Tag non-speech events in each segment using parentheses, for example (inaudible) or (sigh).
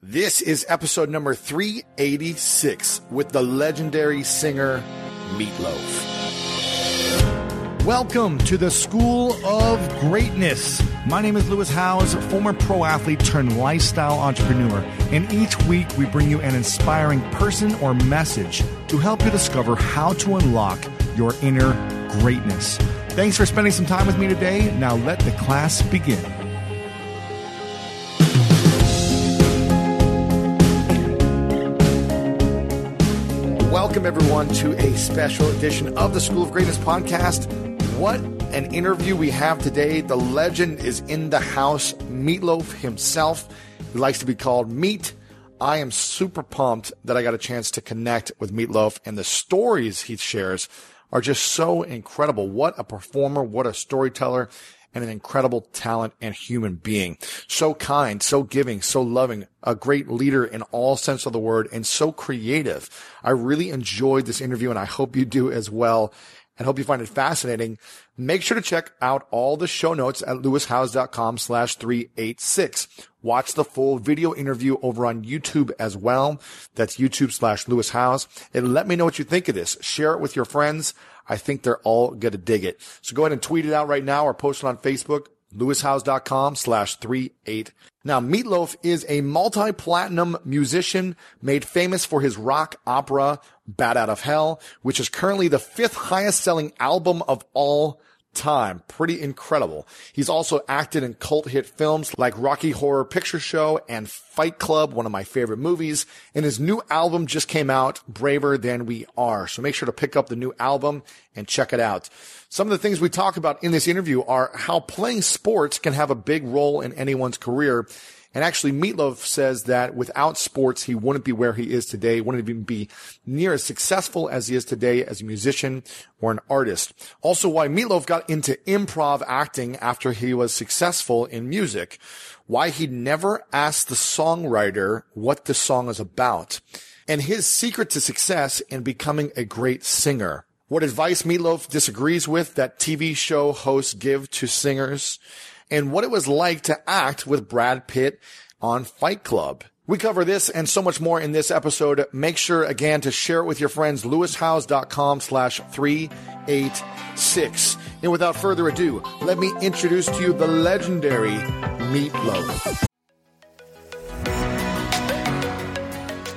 This is episode number 386 with the legendary singer Meat Loaf. Welcome to the School of Greatness. My name is Lewis Howes, former pro athlete turned lifestyle entrepreneur, and each week we bring you an inspiring person or message to help you discover how to unlock your inner greatness. Thanks for spending some time with me today. Now let the class begin. Welcome, everyone, to a special edition of the School of Greatness podcast. What an interview we have today. The legend is in the house, Meat Loaf himself. He likes to be called Meat. I am super pumped that I got a chance to connect with Meat Loaf, and the stories he shares are just so incredible. What a performer, what a storyteller, and an incredible talent and human being. So kind, so giving, so loving, a great leader in all sense of the word, and so creative. I really enjoyed this interview, and I hope you do as well. And hope you find it fascinating. Make sure to check out all the show notes at lewishowes.com slash 386. Watch the full video interview over on YouTube as well. That's YouTube slash Lewis Howes. And let me know what you think of this. Share it with your friends. I think they're all going to dig it. So go ahead and tweet it out right now or post it on Facebook, lewishowes.com slash 38. Now, Meat Loaf is a multi-platinum musician made famous for his rock opera, Bat Out of Hell, which is currently the fifth highest selling album of all time. Pretty incredible. He's also acted in cult hit films like Rocky Horror Picture Show and Fight Club, one of my favorite movies. And his new album just came out, Braver Than We Are. So make sure to pick up the new album and check it out. Some of the things we talk about in this interview are how playing sports can have a big role in anyone's career. And actually, Meat Loaf says that without sports, he wouldn't be where he is today, wouldn't even be near as successful as he is today as a musician or an artist. Also, why Meat Loaf got into improv acting after he was successful in music. Why he never asked the songwriter what the song is about. And his secret to success in becoming a great singer. What advice Meat Loaf disagrees with that TV show hosts give to singers and what it was like to act with Brad Pitt on Fight Club. We cover this and so much more in this episode. Make sure again to share it with your friends, lewishowes.com slash 386. And without further ado, let me introduce to you the legendary Meat Loaf.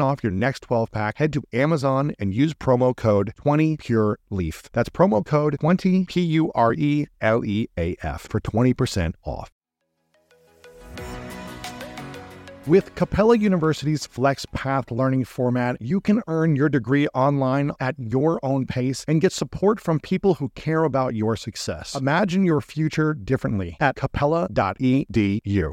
off your next 12 pack, head to Amazon and use promo code 20PureLeaf. That's promo code 20 P U R E L E A F for 20% off. With Capella University's Flex Path learning format, you can earn your degree online at your own pace and get support from people who care about your success. Imagine your future differently at capella.edu.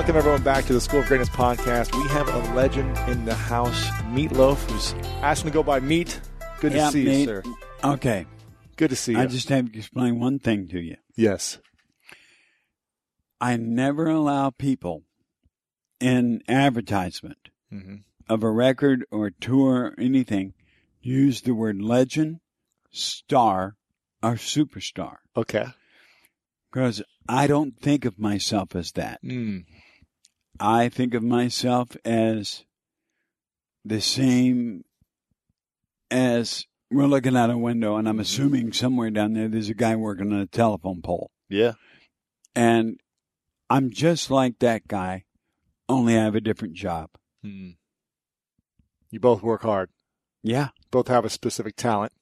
Welcome everyone back to the School of Greatness podcast. We have a legend in the house, Meat Loaf, who's asked me to go by Meat. Good Yeah, to see you, sir. Okay. Good to see you. I just have to explain one thing to you. yes. I never allow people in advertisement hmm of a record or tour or anything use the word legend, star, or superstar Okay. because I don't think of myself as that. Mm. I think of myself as the same as we're looking out a window and I'm assuming somewhere down there there's a guy working on a telephone pole. Yeah. And I'm just like that guy, only I have a different job. Hmm. You both work hard. Yeah, Both have a specific talent,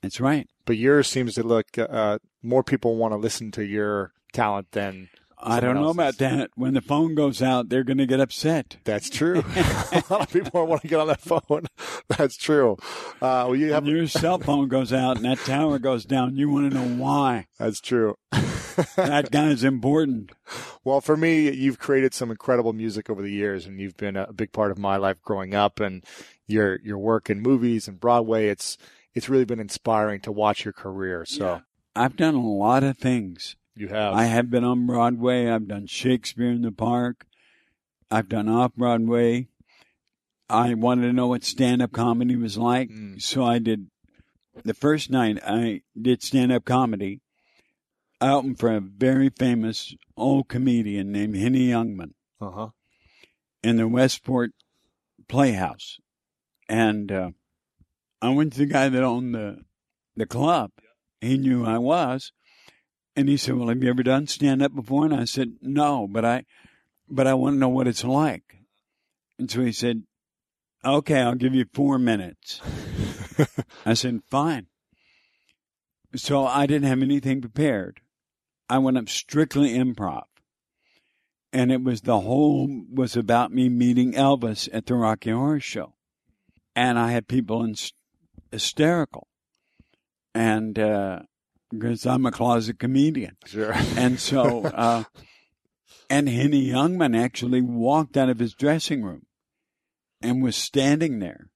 that's right. but yours seems to look. Uh, more people want to listen to your talent than. I don't know about that. When the phone goes out, they're going to get upset. That's true. a lot of people want to get on that phone. (laughs) That's true. Uh, well, you have. When your cell phone goes out and that tower goes down, you want to know why. That's true. (laughs) That guy's important. Well, for me, you've created some incredible music over the years, and you've been a big part of my life growing up. And your your work in movies and Broadway, it's it's really been inspiring to watch your career. So I've done a lot of things. You have. I have been on Broadway. I've done Shakespeare in the Park. I've done off Broadway. I wanted to know what stand up comedy was like. Mm. So I did the first night I did stand up comedy. I opened for a very famous old comedian named Henny Youngman uh huh. in the Westport Playhouse. And uh, I went to the guy that owned the the club. He knew who I was. And he said, Well, have you ever done stand up before? And I said, No, but I but I want to know what it's like. And so he said, Okay, I'll give you four minutes. (laughs) I said, Fine. So I didn't have anything prepared. I went up strictly improv. And it was the whole was about me meeting Elvis at the Rocky Horror Show. And I had people in hysterical. And uh, because I'm a closet comedian. Sure. And so, (laughs) uh, and Henny Youngman actually walked out of his dressing room and was standing there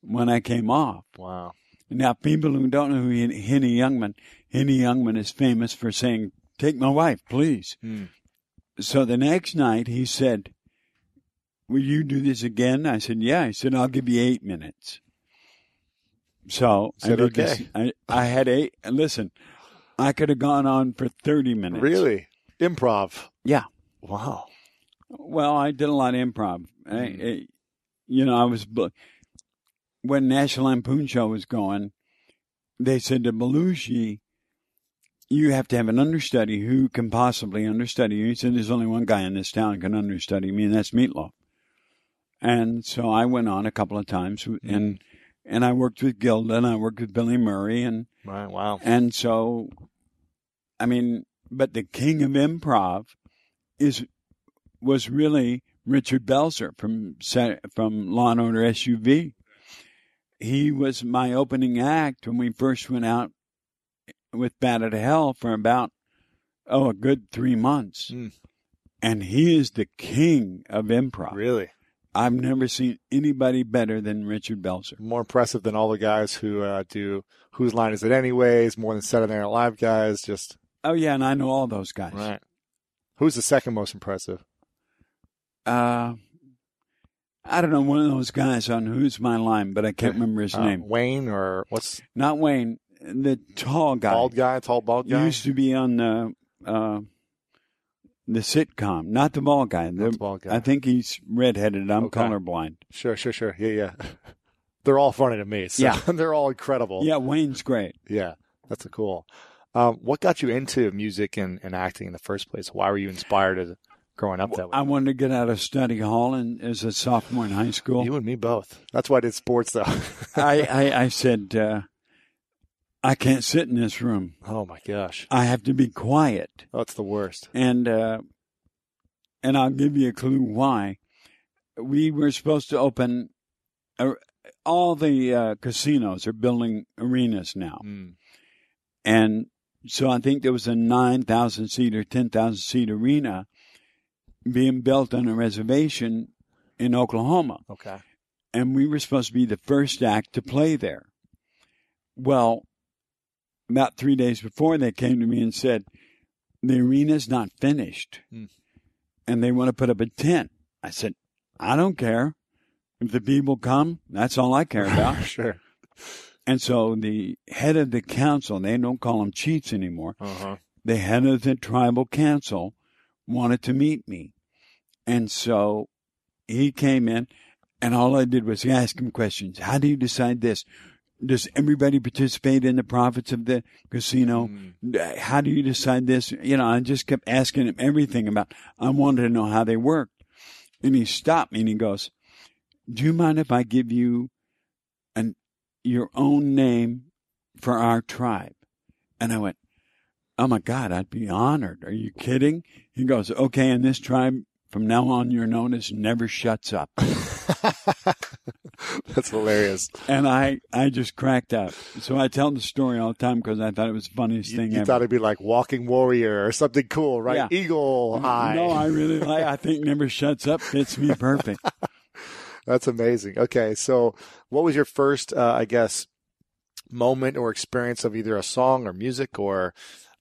when I came off. wow. Now, people who don't know who Henny Youngman, Henny Youngman is famous for saying, "Take my wife, please." Hmm. So the next night, he said, "Will you do this again?" I said, "Yeah." He said, "I'll give you eight minutes." So I did this- okay. I, I had eight. and Listen, I could have gone on for thirty minutes. Really? Improv. Yeah. Wow. Well, I did a lot of improv. I, Mm. I- you know, I was when National Lampoon Show was going. They said to Belushi, "You have to have an understudy who can possibly understudy you." He said, "There's only one guy in this town who can understudy me, and that's Meat Loaf." And so I went on a couple of times, and and I worked with Gilda, and I worked with Billy Murray, and Right. Wow. and so, I mean, but the king of improv is was really Richard Belzer from from Law and Order SVU. He was my opening act when we first went out with Out of Hell for about oh a good three months, Mm. and he is the king of improv. Really? I've never seen anybody better than Richard Belzer. More impressive than all the guys who uh, do Whose Line Is It Anyways? More than Saturday Night Live guys. Just Oh yeah, and I know all those guys. right. Who's the second most impressive? uh, I don't know, one of those guys on Who's My Line, but I can't (laughs) remember his Uh, name. Wayne or what's Not Wayne, the tall guy. bald guy? Tall bald guy. Used to be on the uh, the sitcom, not the bald guy. The, the bald guy. I think he's redheaded. I'm Okay. colorblind. Sure, sure, sure. Yeah, yeah. (laughs) They're all funny to me. So Yeah. (laughs) they're all incredible. Yeah, Wayne's great. Yeah. That's a cool. Um, what got you into music and, and acting in the first place? Why were you inspired as growing up that way? I wanted to get out of study hall and as a sophomore in high school. You and me both. That's why I did sports though. I, (laughs) I, I said, uh, I can't sit in this room. oh my gosh. I have to be quiet. That's the worst. and uh, and I'll give you a clue why. We were supposed to open. Uh, all the uh, casinos are building arenas now, Mm. and so I think there was a nine thousand seat or ten thousand seat arena being built on a reservation in Oklahoma, Okay. and we were supposed to be the first act to play there. Well, about three days before, they came to me and said, The arena's not finished. Hmm. And they want to put up a tent. I said, I don't care. If the people come, that's all I care about. (laughs) sure. and so the head of the council, they don't call them chiefs anymore, Uh huh. the head of the tribal council wanted to meet me. And so he came in, and all I did was ask him questions. How do you decide this? Does everybody participate in the profits of the casino? Mm. How do you decide this? You know, I just kept asking him everything about, I wanted to know how they worked. And he stopped me and he goes, do you mind if I give you an, your own name for our tribe? And I went, Oh my God, I'd be honored. Are you kidding? He goes, Okay, in this tribe, from now on, you're known as Never Shuts Up. (laughs) (laughs) That's hilarious. And I, I just cracked up. So I tell the story all the time because I thought it was the funniest You, thing you ever. thought it'd be like Walking Warrior or something cool, right? Yeah. Eagle Eye. No, I really like. I think Never Shuts Up fits me perfect. (laughs) That's amazing. Okay, so what was your first, uh, I guess, moment or experience of either a song or music or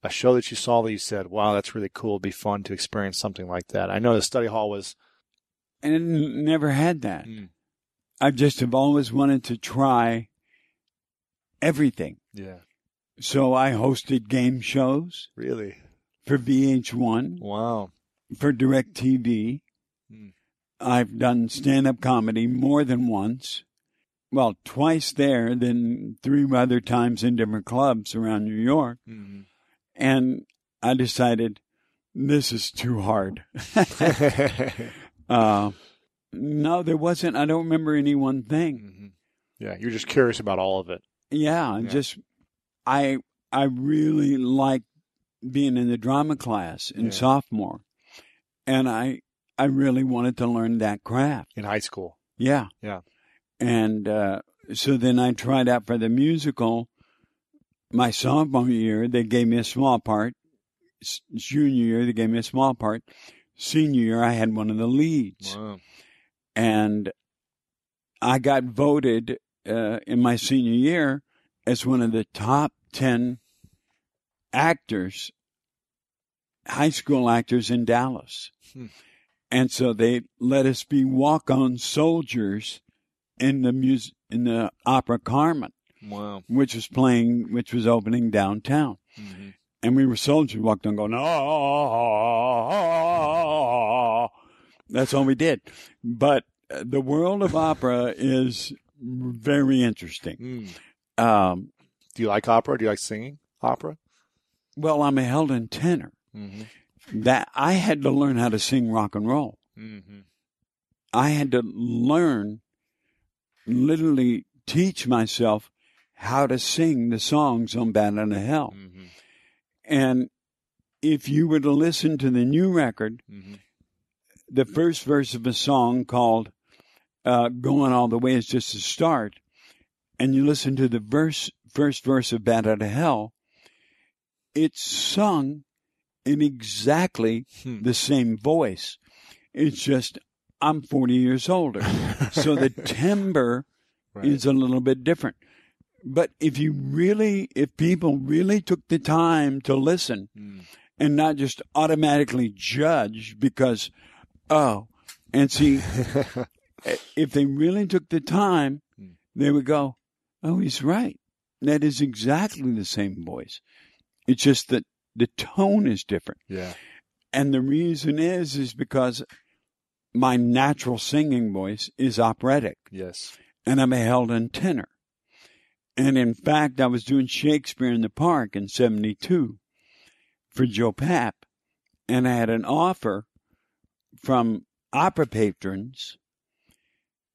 a show that you saw that you said, "Wow, that's really cool. It'd be fun to experience something like that." I know the study hall was. and never had that. Mm. I just have always wanted to try everything. Yeah, So I hosted game shows really. for VH1, Wow. for DirecTV. Hmm. I've done stand up comedy more than once. Well, twice there, then three other times in different clubs around New York. Mm-hmm. And I decided this is too hard. (laughs) (laughs) uh, no, there wasn't. I don't remember any one thing. Mm-hmm. yeah, you're just curious about all of it. Yeah, Yeah. just I I really liked being in the drama class in Yeah. sophomore, and I I really wanted to learn that craft. in high school. Yeah, Yeah. and uh, so then I tried out for the musical. My sophomore year, they gave me a small part. S- Junior year, they gave me a small part. Senior year, I had one of the leads Wow. And I got voted uh, in my senior year as one of the top 10 actors, high school actors in Dallas. Hmm. And so they let us be walk-on soldiers in the mus- in the opera Carmen, Wow. which was playing, which was opening downtown. Mm-hmm. And we were soldiers walked on going, oh, that's all we did. But uh, the world of opera is very interesting. Mm. Um, Do you like opera? Do you like singing opera? well, I'm a Helden tenor. Mm-hmm. That I had to learn how to sing rock and roll. Mm-hmm. I had to learn, literally teach myself how to sing the songs on Bat Out of Hell. Mm-hmm. And if you were to listen to the new record, Mm-hmm. The first verse of a song called uh, "Going All the Way" is just a start, and you listen to the verse, first verse of "Bat Out of Hell," it's sung in exactly Hmm. the same voice. It's just I'm 40 years older, (laughs) so the timbre Right. is a little bit different. But if you really, if people really took the time to listen Mm. and not just automatically judge because, oh, and see, (laughs) if they really took the time, Hmm. they would go, oh, he's right. That is exactly the same voice. It's just that the tone is different. yeah. And the reason is, is because my natural singing voice is operatic Yes. and I'm a Helden tenor. And in fact, I was doing Shakespeare in the Park in 72 for Joe Papp, and I had an offer from opera patrons.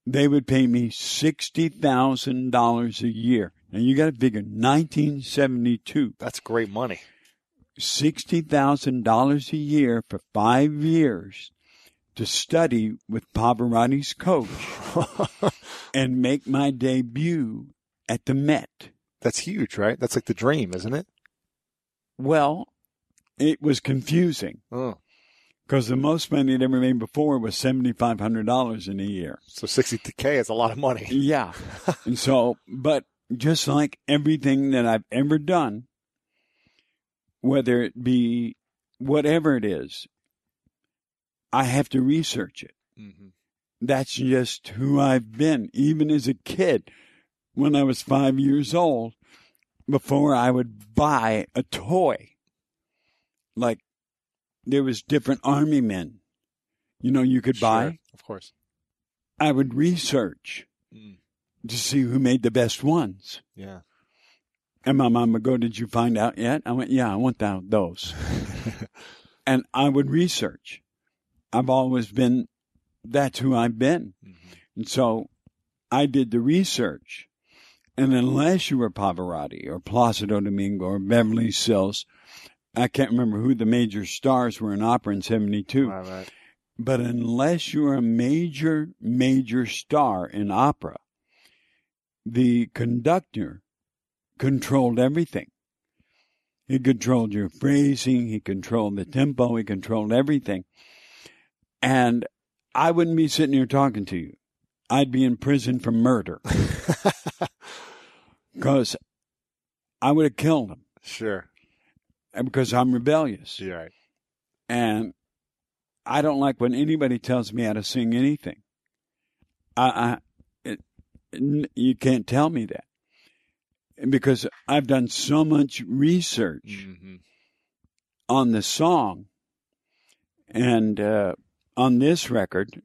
They would pay me $60,000 a year. Now you got to figure 1972, That's great money. $60,000 a year for five years to study with Pavarotti's coach (laughs) and make my debut at the Met. That's huge, right? That's like the dream, isn't it? Well, it was confusing Oh, because the most money I'd ever made before was $7,500 in a year. so 60k is a lot of money. (laughs) Yeah. and so, but just like everything that I've ever done, whether it be whatever it is, I have to research it. Mm-hmm. That's just who I've been. Even as a kid, when I was five years old, before I would buy a toy, like there was different army men, you know, you could buy. Of course. I would research Mm. to see who made the best ones. Yeah. And my mom would go, Did you find out yet? I went, Yeah, I want that, those. (laughs) and I would research. I've always been, that's who I've been. And so I did the research. And unless you were Pavarotti or Placido Domingo or Beverly Sills, I can't remember who the major stars were in opera in 72. Right, right. But unless you're a major, major star in opera, the conductor controlled everything. He controlled your phrasing, he controlled the tempo, he controlled everything. And I wouldn't be sitting here talking to you. I'd be in prison for murder (laughs) because I would have killed him Sure. Because I'm rebellious. You're right. and I don't like when anybody tells me how to sing anything. I, I it, you can't tell me that because I've done so much research Mm-hmm. on the song, and uh, on this record,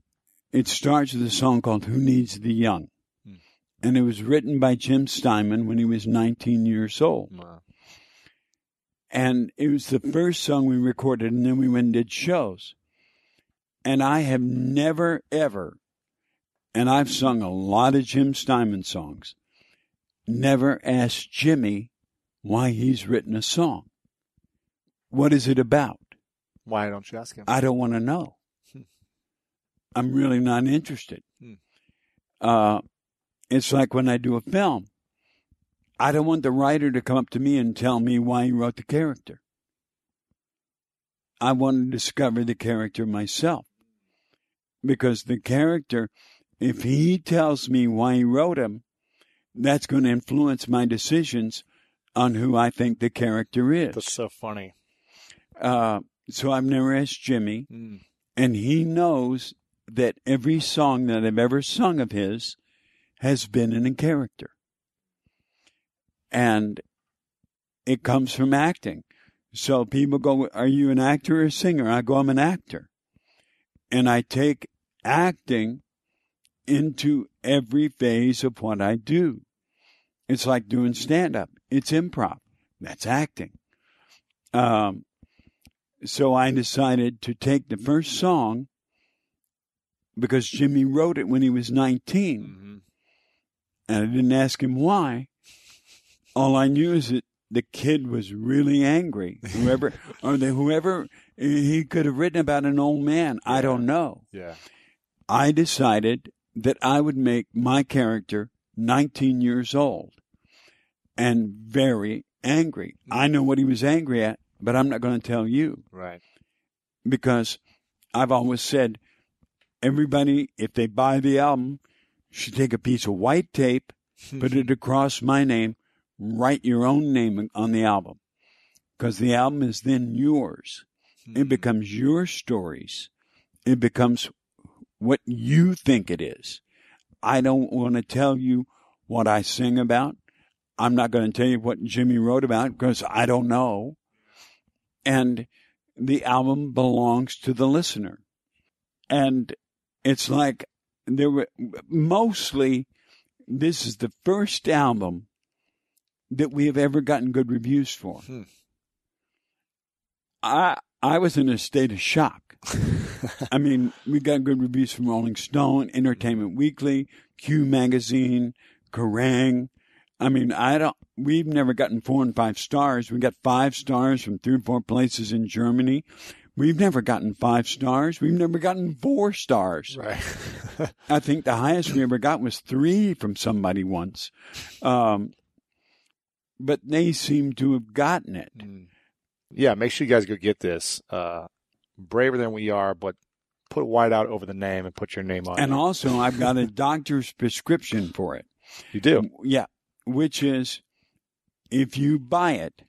it starts with a song called "Who Needs the Young," Hmm. and it was written by Jim Steinman when he was 19 years old. Wow. And it was the first song we recorded and then we went and did shows. And i have never ever and i've sung a lot of jim steinman songs never asked jimmy why he's written a song. What is it about? Why don't you ask him? i don't want to know. (laughs) I'm really not interested. Hmm. uh, it's like when i do a film I don't want the writer to come up to me and tell me why he wrote the character. I want to discover the character myself. Because the character, if he tells me why he wrote him, that's going to influence my decisions on who I think the character is. That's so funny. Uh, so I've never asked Jimmy, Mm. and he knows that every song that I've ever sung of his has been in a character. And it comes from acting. So people go, Are you an actor or a singer? I go, I'm an actor. And I take acting into every phase of what I do. It's like doing stand up, it's improv. That's acting. Um, so I decided to take the first song because Jimmy wrote it when he was 19 Mm-hmm. and I didn't ask him why. All I knew is that the kid was really angry. (laughs) Whoever or the whoever he could have written about an old man. I don't know. Yeah. I decided that I would make my character 19 years old and very angry. Mm. I know what he was angry at, but I'm not going to tell you Right. because I've always said everybody, if they buy the album, should take a piece of white tape, put (laughs) it across my name, write your own name on the album. Because the album is then yours. It hmm. becomes your stories. It becomes what you think it is. I don't want to tell you what I sing about. I'm not going to tell you what Jimmy wrote about because I don't know. And the album belongs to the listener. And it's like there were mostly this is the first album that we have ever gotten good reviews for. Hmm. I I was in a state of shock. (laughs) I mean, we got good reviews from Rolling Stone, Entertainment Weekly, Q Magazine, Kerrang. I mean, I don't. We've never gotten four and five stars. We got five stars from three or four places in Germany. We've never gotten five stars. We've never gotten four stars. Right. (laughs) I think the highest we ever got was three from somebody once. Um, but they seem to have gotten it. Mm. yeah. Make sure you guys go get this. Uh, braver than we are, but put white out over the name and put your name on it. And it. also, I've got a (laughs) doctor's prescription for it. you do. Yeah, which is if you buy it,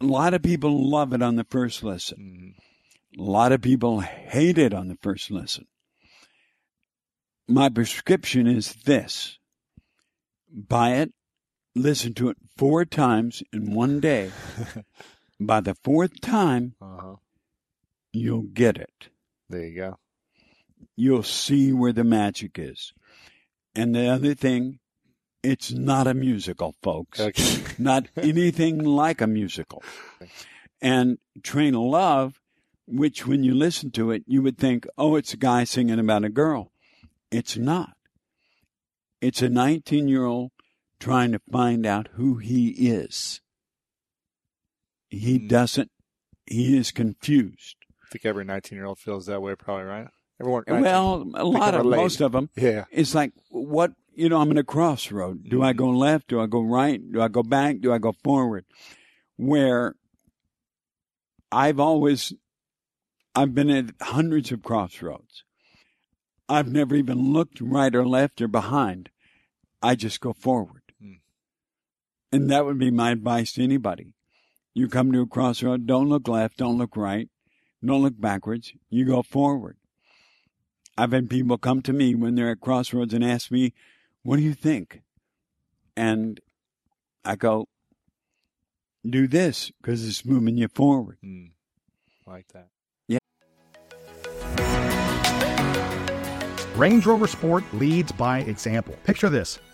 a lot of people love it on the first listen. Mm. A lot of people hate it on the first listen. My prescription is this buy it, listen to it four times in one day. (laughs) By the fourth time, Uh-huh. you'll get it. There you go. You'll see where the magic is. And the other thing, it's not a musical, folks. Okay. (laughs) not anything like a musical. And Train of Love, which when you listen to it, you would think, oh, it's a guy singing about a girl. It's not. It's a 19 year old trying to find out who he is. He Hmm. doesn't, he is confused. I think every 19 year old feels that way, probably, right? Everyone. Well, a lot of, most of them, yeah. it's like, what, you know, I'm in a crossroad. Do I go left? Do I go right? Do I go back? Do I go forward? Where I've always, I've been at hundreds of crossroads. I've never even looked right or left or behind. I just go forward. And that would be my advice to anybody. You come to a crossroad, don't look left, don't look right, don't look backwards. You go forward. I've had people come to me when they're at crossroads and ask me, What do you think? And I go, Do this because it's moving you forward. I like that. Range Rover Sport leads by example. Picture this.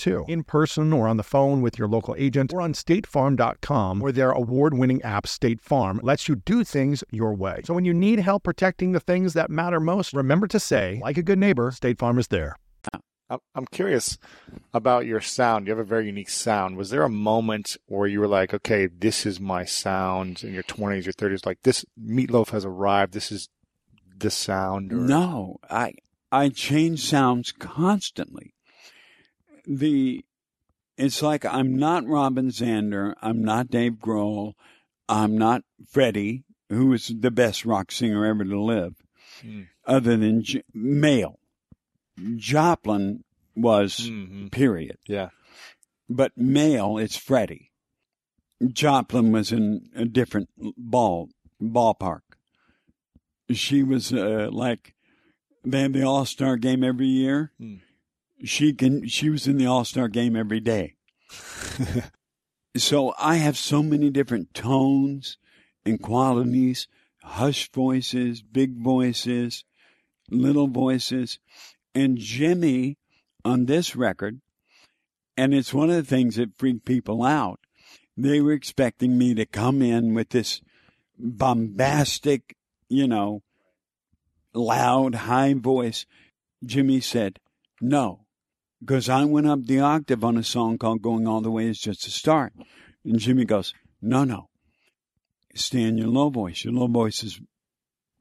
too. In person or on the phone with your local agent or on statefarm.com, where their award winning app, State Farm, lets you do things your way. So when you need help protecting the things that matter most, remember to say, like a good neighbor, State Farm is there. Uh, I'm- I'm curious about your sound. You have a very unique sound. Was there a moment where you were like, okay, this is my sound in your 20s, your 30s? Like, this Meat Loaf has arrived. This is the sound? Or... No, I I change sounds constantly. The it's like I'm not Robin Zander, I'm not Dave Grohl, I'm not Freddie, who is the best rock singer ever to live, Hmm. other than J- male. Joplin was Mhm. period, Yeah. but male it's Freddie. Joplin was in a different ball ballpark. She was uh, like they have the All Star game every year. Hmm. She can. She was in the All Star game every day. (laughs) so I have so many different tones and qualities: hush voices, big voices, little voices, and Jimmy on this record. And it's one of the things that freaked people out. They were expecting me to come in with this bombastic, you know, loud, high voice. Jimmy said, no, because I went up the octave on a song called Going All the Way is Just a Start. And Jimmy goes, no, no, stay in your low voice. Your low voice is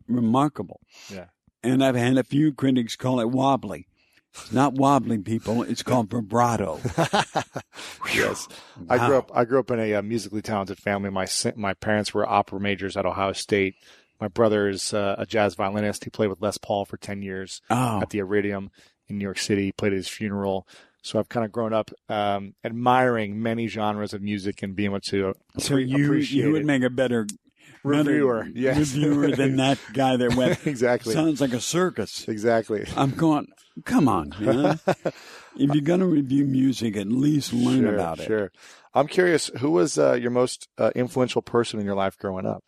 remarkable. Yeah. And I've had a few critics call it wobbly. It's not wobbly, people. It's called vibrato. (laughs) yes, I grew up. I grew up in a uh, musically talented family. My my parents were opera majors at Ohio State. My brother is uh, a jazz violinist. He played with Les Paul for ten years Oh, at the Iridium in New York City. Played at his funeral. So I've kind of grown up um, admiring many genres of music and being able to so you appreciate you would it. make a better Reviewer, better yes. reviewer than that (laughs) guy that went. exactly, Sounds like a circus. exactly. I'm going. Come on, (laughs) man. if you're gonna review music, at least learn sure, about it. Sure. I'm curious. Who was uh, your most uh, influential person in your life growing up?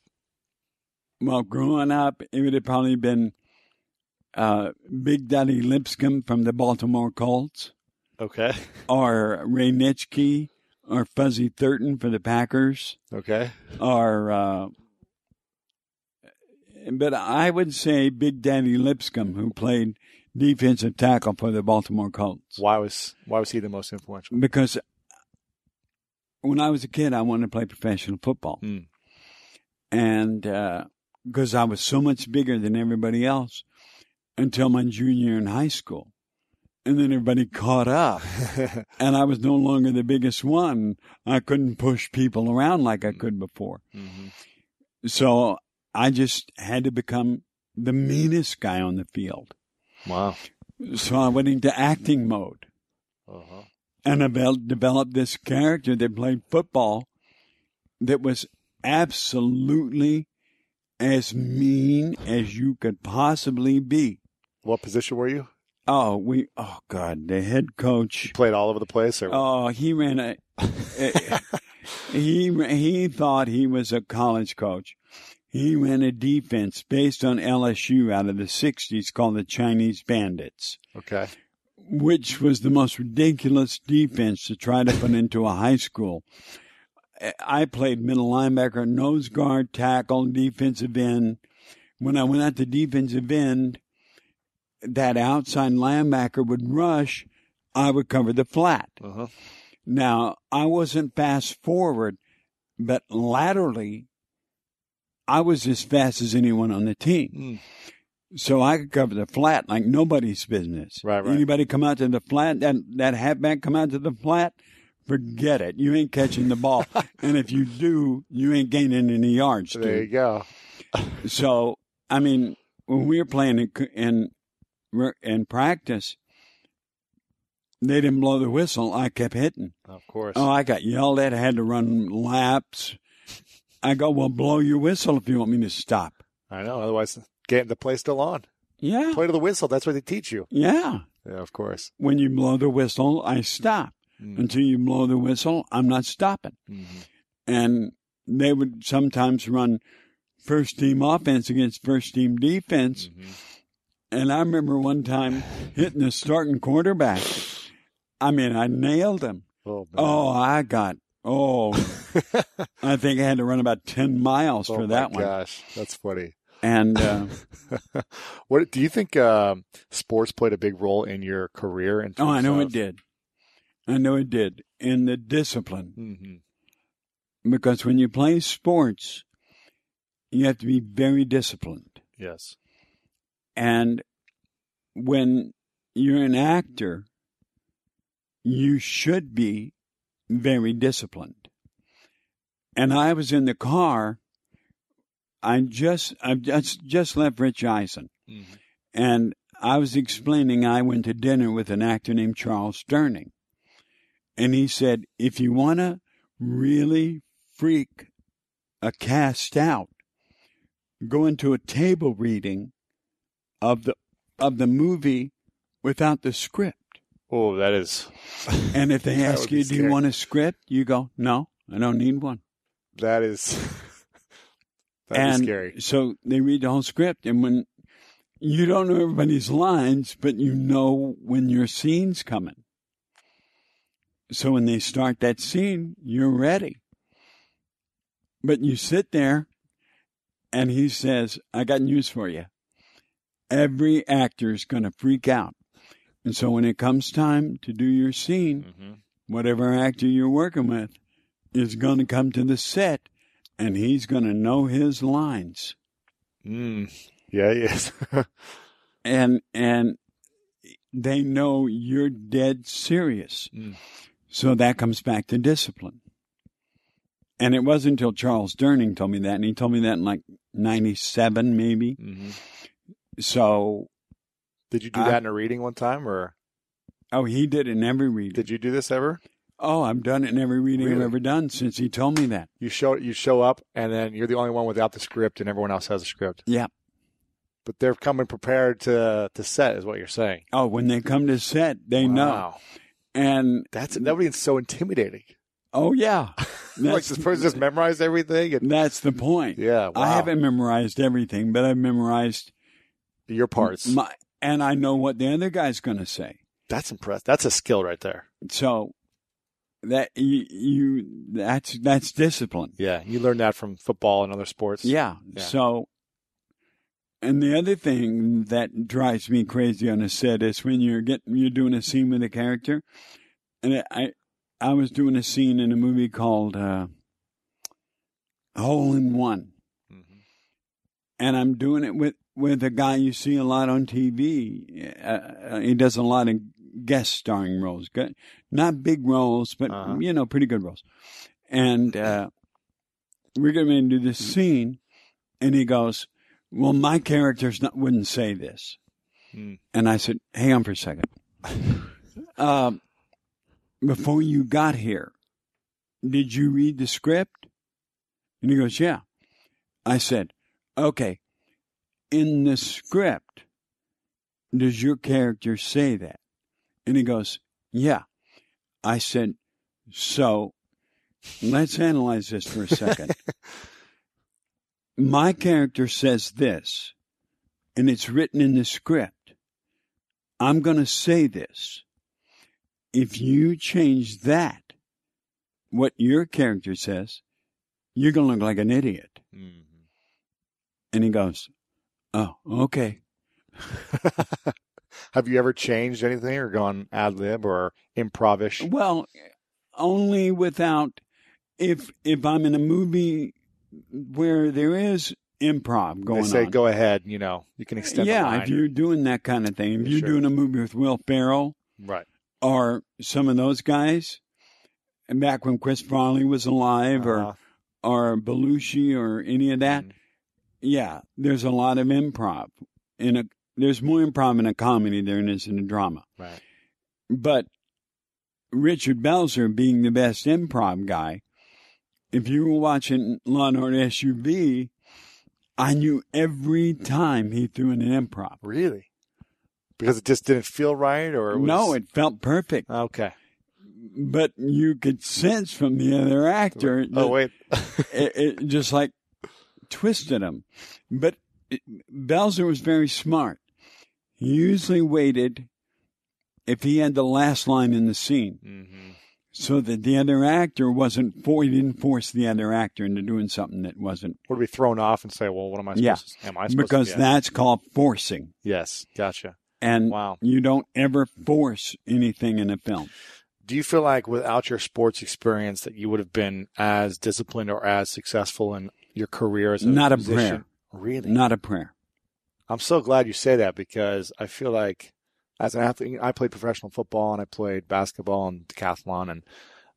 Well, growing up, it would have probably been uh, Big Daddy Lipscomb from the Baltimore Colts, Okay. or Ray Nitschke, or Fuzzy Thurston for the Packers, Okay. or. Uh, but I would say Big Daddy Lipscomb, who played defensive tackle for the Baltimore Colts. Why was why was he the most influential? because when I was a kid, I wanted to play professional football, Hmm. and because I was so much bigger than everybody else until my junior in high school, and then everybody caught up, (laughs) and I was no longer the biggest one. I couldn't push people around like I could before, so I just had to become the meanest guy on the field. Wow. So I went into acting mode. Uh-huh. and developed, developed this character that played football that was absolutely as mean as you could possibly be. What position were you? Oh, we, oh God, the head coach. Played all over the place, or Oh, he ran a, (laughs) he, he thought he was a college coach. He ran a defense based on LSU out of the 60s called the Chinese Bandits. okay. which was the most ridiculous defense to try to put into a high school. I played middle linebacker, nose guard, tackle, defensive end. When I went out to defensive end, that outside linebacker would rush, I would cover the flat. Uh-huh. Now, I wasn't fast forward, but laterally, I was as fast as anyone on the team. So I could cover the flat like nobody's business. Right, right. Anybody come out to the flat, that, that halfback come out to the flat, forget it. You ain't catching the ball. (laughs) and if you do, you ain't gaining any yards, There you go. (laughs) So, I mean, when we were playing in, in, in practice, they didn't blow the whistle. I kept hitting. Of course. Oh, I got yelled at. I had to run laps. I go, well, blow your whistle if you want me to stop. I know. Otherwise, get the play still on. Yeah. Play to the whistle. That's what they teach you. Yeah. Yeah, of course. When you blow the whistle, I stop. Mm. Until you blow the whistle, I'm not stopping. Mhm. And they would sometimes run first team offense against first team defense. Mm-hmm. And I remember one time hitting the starting quarterback. I mean, I nailed him. Oh. Oh, I got, oh, (laughs) I think I had to run about 10 miles Oh, for that one. Gosh, that's funny. And, uh, (laughs) what do you think? Um, sports played a big role in your career? In oh, I know of- it did. I know it did. In the discipline. Mhm. Because when you play sports, you have to be very disciplined. Yes. And when you're an actor, you should be very disciplined. And I was in the car. I just I just just left Rich Eisen, Mhm. and I was explaining I went to dinner with an actor named Charles Durning, and he said, if you want to really freak a cast out, go into a table reading of the of the movie without the script. Oh, that is (laughs) And if they ask you, "Do you want a script?" you go, "No, I don't need one." that is (laughs) that'd and be scary. so they read the whole script, and when you don't know everybody's lines, but you know when your scene's coming. So when they start that scene, you're ready. But you sit there, and he says, "I got news for you." every actor is going to freak out. And so when it comes time to do your scene, Mm-hmm. whatever actor you're working with is going to come to the set and he's going to know his lines. Mm. Yeah, he is. (laughs) And and they know you're dead serious. Mm. So that comes back to discipline. And it wasn't until Charles Durning told me that, and he told me that in like 97 maybe. hmm So, Did you do I- that in a reading one time, or oh, he did in every reading. did you do this ever? Oh, I've done it in every reading Really? I've ever done since he told me that. You show you show up, and then you're the only one without the script, and everyone else has a script. Yeah. But they're coming prepared to to set, is what you're saying. Oh, when they come to set, they know. And That's that would be so intimidating. oh yeah, (laughs) like that's, this person just memorized everything, and that's the point. yeah, wow. I haven't memorized everything, but I've memorized your parts. my, and I know what the other guy's going to say. That's impressive. That's a skill right there. So that you, you that's that's discipline. Yeah, you learned that from football and other sports. Yeah. Yeah. So, and the other thing that drives me crazy on a set is when you're getting you're doing a scene with a character, and I I was doing a scene in a movie called uh, Hole in One, Mhm. and I'm doing it with with a guy you see a lot on TV. Uh, uh, he does a lot of guest starring roles, Good- not big roles, but Uh-huh. you know, pretty good roles. And uh, we're going to do this scene, and he goes, "Well, my character's not wouldn't say this." Hmm. And I said, "Hang on for a second. (laughs) um, before you got here, did you read the script?" And he goes, "Yeah." I said, "Okay, in the script, does your character say that?" And he goes, "Yeah." I said, "So, let's analyze this for a second. (laughs) My character says this, and it's written in the script. I'm going to say this. If you change that, what your character says, you're going to look like an idiot." Mhm. And he goes, Oh, okay. (laughs) Have you ever changed anything or gone ad lib or improvish? Well, only without if if I'm in a movie where there is improv going on they say on. go ahead. You know, you can extend. the yeah, if you're doing that kind of thing, if you're Sure. doing a movie with Will Ferrell right. or some of those guys, and back when Chris Farley was alive, Uh-huh. or or Belushi or any of that, Mhm. yeah, there's a lot of improv in a. There's more improv in a comedy than there is in a drama. Right. But Richard Belzer being the best improv guy, if you were watching Law and Order SVU, I knew every time he threw in an improv. Really? Because it just didn't feel right, or it was... No, it felt perfect. Okay. But you could sense from the other actor Oh wait. (laughs) it, it just like twisted him. But Belzer was very smart. He usually waited if he had the last line in the scene. hmm so that the other actor wasn't for he didn't force the other actor into doing something that wasn't Would be thrown off and say, "Well, what am I supposed Yeah. to? Am I supposed because to?" be that's called forcing Yes, gotcha. and Wow. you don't ever force anything in a film Do you feel like without your sports experience that you would have been as disciplined or as successful in your career as a Not a musician? prayer. Really? not a prayer I'm so glad you say that because I feel like as an athlete, I played professional football and I played basketball and decathlon, and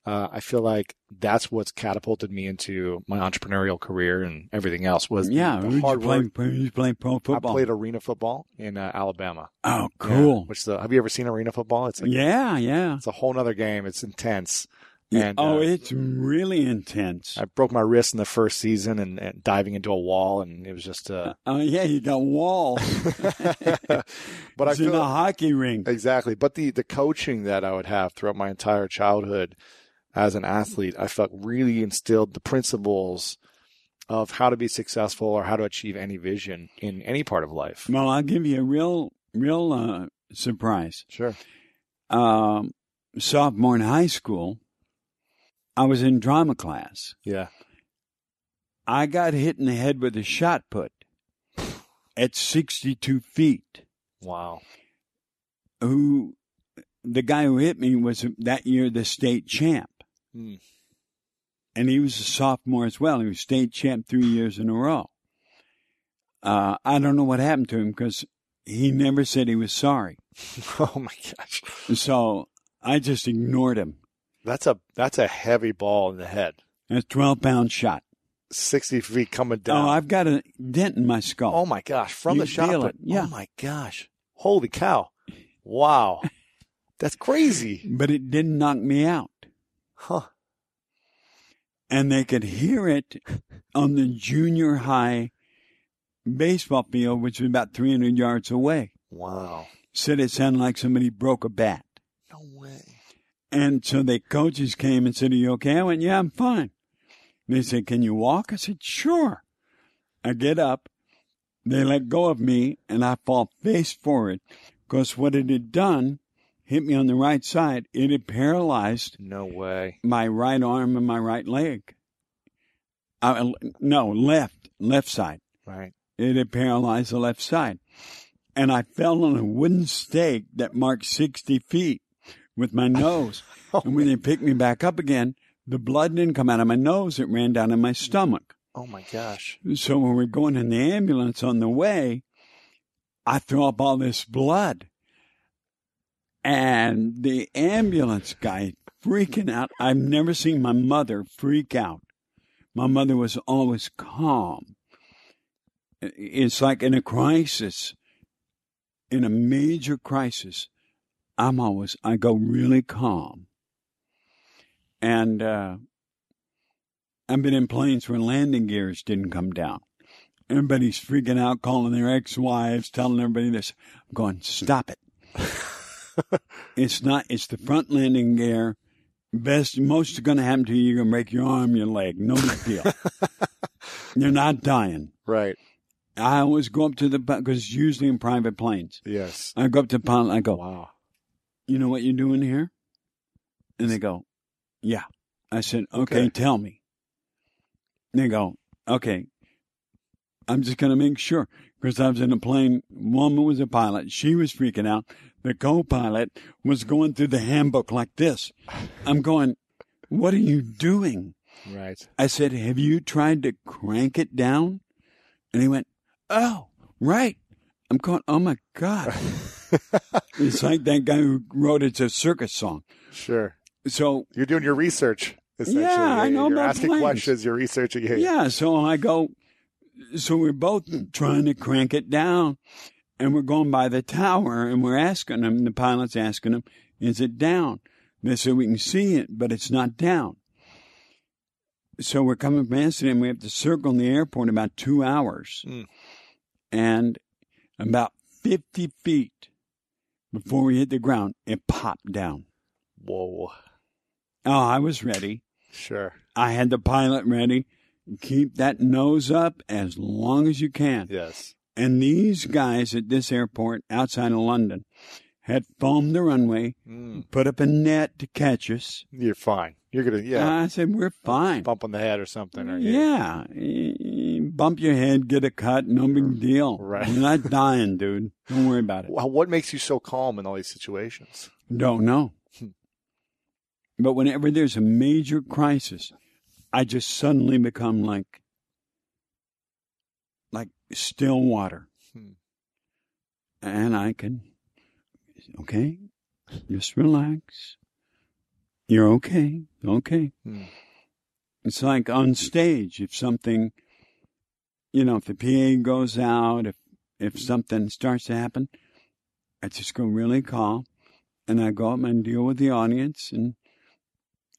uh, I feel like that's what's catapulted me into my entrepreneurial career and everything else. Was yeah the hard play, work. who'd you play pro football I played arena football in uh, Alabama. oh Yeah, cool which the, have you ever seen arena football? It's like, yeah yeah, it's a whole other game. It's intense. And, oh uh, it's really intense I broke my wrist in the first season and, and diving into a wall, and it was just. Uh, oh yeah you got wall. (laughs) (laughs) but I it's in a hockey rink Exactly. But the, the coaching that I would have throughout my entire childhood as an athlete, I felt really instilled the principles of how to be successful or how to achieve any vision in any part of life. well i'll give you a real real uh, surprise Sure. um, sophomore in high school, I was in drama class. Yeah. I got hit in the head with a shot put. at 62 feet. Wow. Who, the guy who hit me was that year the state champ. Hmm. And he was a sophomore as well. He was state champ three years in a row. Uh, I don't know what happened to him because he never said he was sorry. (laughs) Oh my gosh. So I just ignored him. That's a that's a heavy ball in the head. A 12 pound shot. Sixty feet coming down. Oh, I've got a dent in my skull. Oh my gosh, from You the shot. feel put- it, yeah. Oh my gosh. Holy cow. Wow. (laughs) That's crazy. But it didn't knock me out. Huh. And they could hear it on the junior high baseball field, which was about 300 yards away. Wow. Said it sounded like somebody broke a bat. No way. And so the coaches came and said, Are you okay? I went, Yeah, I'm fine. They said, Can you walk? I said, Sure. I get up. They let go of me and I fall face forward because what it had done hit me on the right side. It had paralyzed No way. my right arm and my right leg. Uh, no, left, left side. Right. It had paralyzed the left side. And I fell on a wooden stake that marked 60 feet with my nose. (laughs) Oh, and when they picked me back up again, the blood didn't come out of my nose. It ran down in my stomach. Oh my gosh. So when we're going in the ambulance on the way, I throw up all this blood. And the ambulance guy freaking out. I've never seen my mother freak out. My mother was always calm. It's like in a crisis, in a major crisis, I'm always, I go really calm. And, uh, I've been in planes where landing gears didn't come down. Everybody's freaking out, calling their ex-wives, telling everybody this. I'm going, stop it. (laughs) it's not, it's the front landing gear. Best, most is going to happen to you. You're going to break your arm, your leg. No big deal. (laughs) You're not dying. Right. I always go up to the, because it's usually in private planes. Yes. I go up to the pilot, I go, Wow. You know what you're doing here? And they go, yeah. I said, okay, Okay. tell me. They go, okay. I'm just going to make sure because I was in a plane. Woman was a pilot. She was freaking out. The co-pilot was going through the handbook like this. I'm going, what are you doing? Right. I said, have you tried to crank it down? And he went, oh, right. I'm going, oh my God. (laughs) (laughs) it's like that guy who wrote it's a circus song. Sure. So You're doing your research. Essentially. Yeah, I know You're asking planes. questions. You're researching. Yeah. yeah, so I go, so we're both trying to crank it down, and we're going by the tower, and we're asking them. The pilot's asking them, "Is it down?" They said we can see it, but it's not down. So we're coming from Amsterdam. We have to circle the airport about two hours, Mm. and about fifty feet before we hit the ground, it popped down. Whoa. Oh, I was ready. Sure. I had the pilot ready. Keep that nose up as long as you can. Yes. And these guys at this airport outside of London had foamed the runway, Mm. put up a net to catch us. You're fine. You're gonna yeah. I said, we're fine. Bump on the head or something. Or Yeah. Eh, Bump your head, get a cut, no big deal. Right. You're not dying, dude. Don't worry about it. Well, What makes you so calm in all these situations? Don't know. Hmm. But whenever there's a major crisis, I just suddenly become like, like still water. Hmm. And I can, okay, just relax. You're okay. Okay. Hmm. It's like on stage, if something, you know, if the PA goes out, if, if something starts to happen, I just go really calm and I go up and deal with the audience and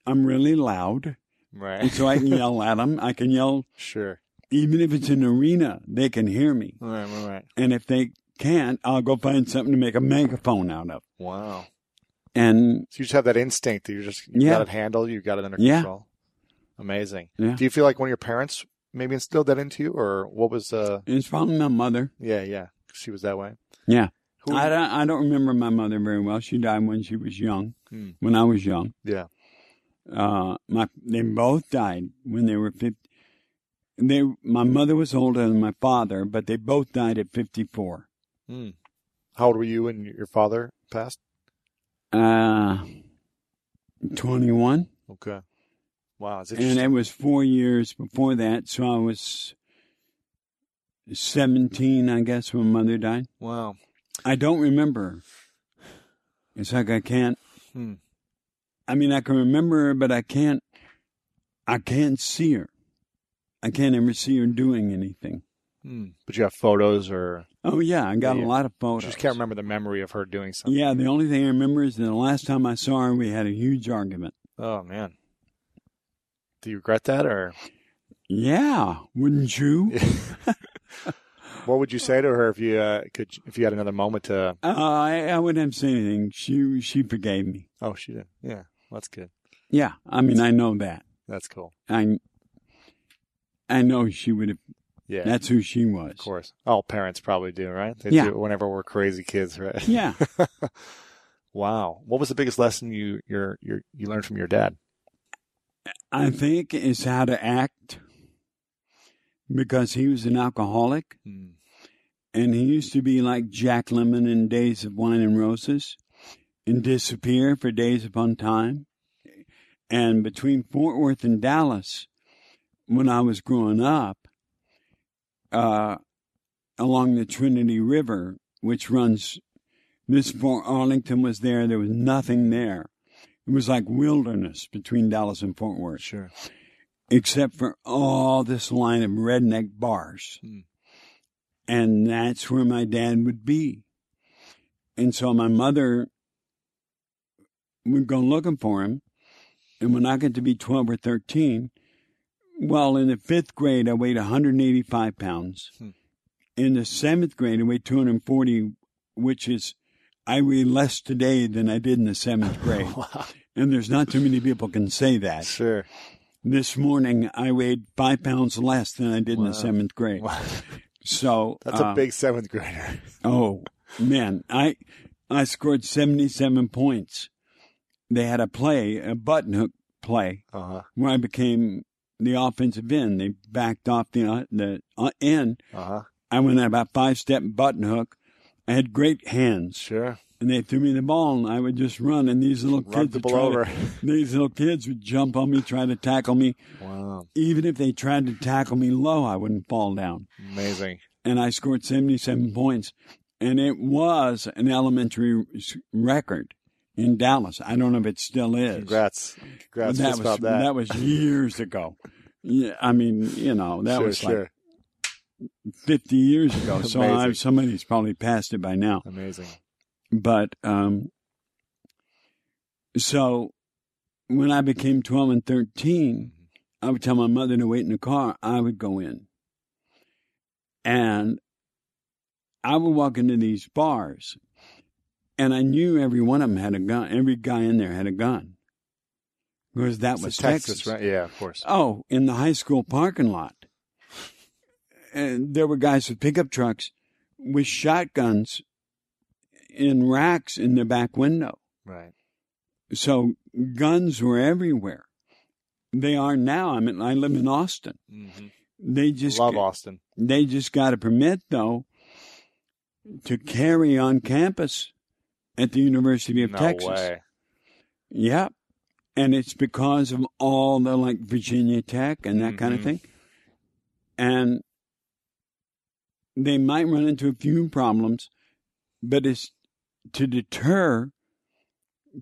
I'm really loud. And Right. so I can yell at them. I can yell, (laughs) sure. even if it's an arena, they can hear me. Right. Right. Right. And if they can't, I'll go find something to make a megaphone out of. Wow. And So you just have that instinct that you just you Yeah. got it handled. You got it under Yeah. control. Amazing. Yeah. Do you feel like one of your parents maybe instilled that into you, or what was? uh it's probably my mother. Yeah. Yeah. She was that way. Yeah. Who? I don't, I don't remember my mother very well. She died when she was young, Hmm. when I was young. Yeah. Uh, my they both died when they were 50. they my mother was older than my father, but they both died at 54. Hmm. How old were you when your father passed? Uh, 21. Okay. Wow, And it was four years before that, so I was 17, I guess, when mother died. wow. I don't remember. It's like I can't. Hmm. I mean, I can remember her, but I can't. I can't see her. I can't ever see her doing anything. Hmm. But you have photos, or Oh yeah, I got a lot of photos. just can't remember the memory of her doing something. Yeah, the only thing I remember is that the last time I saw her, we had a huge argument. Oh man. Do you regret that, or Yeah, wouldn't you? (laughs) (laughs) what would you say to her if you uh, could? If you had another moment to? Uh, I, I wouldn't have say anything. She she forgave me. Oh, she did. Yeah, that's good. Yeah, I mean I know that. That's cool. I I know she would have. Yeah, That's who she was. of course. All parents probably do, right? They Yeah. do it whenever we're crazy kids, right? Yeah. (laughs) wow. What was the biggest lesson you your your you learned from your dad? I think is how to act because he was an alcoholic Hmm. and he used to be like Jack Lemmon in Days of Wine and Roses and disappear for days upon time. And between Fort Worth and Dallas, when I was growing up, uh, along the Trinity River, which runs, this Fort Arlington was there, there was nothing there. It was like wilderness between Dallas and Fort Worth Sure. except for all this line of redneck bars. Hmm. And that's where my dad would be. And so my mother would go looking for him. And when I got to be 12 or 13, well, in the fifth grade, I weighed 185 pounds. Hmm. In the seventh grade, I weighed 240, which is, I weigh less today than I did in the seventh (laughs) grade. Wow. and there's not too many people can say that. Sure. This morning, I weighed five pounds less than I did in the seventh grade. Wow. So (laughs) That's uh, a big seventh grader. Oh man, I I scored seventy seven points. They had a play, a button hook play, Uh huh. where I became the offensive end. They backed off the uh, the uh, end. Uh huh. I went at about five step button hook. I had great hands, Sure. and they threw me the ball, and I would just run. And these little Run kids, would people try to- over. (laughs) these little kids would jump on me, try to tackle me. Wow. Even if they tried to tackle me low, I wouldn't fall down. Amazing. and I scored 77 points. And it was an elementary record in Dallas. I don't know if it still is. Congrats. Congrats. that was about that. That was years ago. Yeah, I mean, you know, that sure, was sure. like 50 years ago. (laughs) So I, somebody's probably passed it by now. Amazing. But um, so when I became 12 and 13, I would tell my mother to wait in the car. I would go in. And I would walk into these bars, and I knew every one of them had a gun. Every guy in there had a gun. Because that It's was Texas, Texas. right? Yeah, of course. Oh, in the high school parking lot. And there were guys with pickup trucks with shotguns in racks in their back window. Right. So guns were everywhere. They are now. I mean, I live in Austin. Mm-hmm. They just Love Austin. they just got a permit though to carry on campus at the University of no Texas. way. Yep. And it's because of all the like Virginia Tech and that kind of mm-hmm. thing. And they might run into a few problems, but it's to deter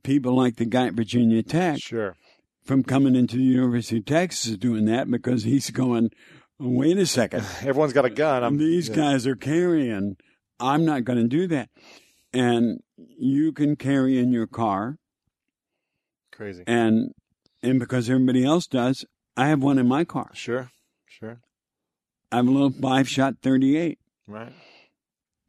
people like the guy at Virginia Tech Sure. from coming into the University of Texas doing that because he's going, oh, wait a second. (laughs) Everyone's got a gun. I'm, These yeah. guys are carrying. I'm not going to do that. And you can carry in your car Crazy. and and because everybody else does, I have one in my car. Sure. Sure. I have a little five shot 38 Right.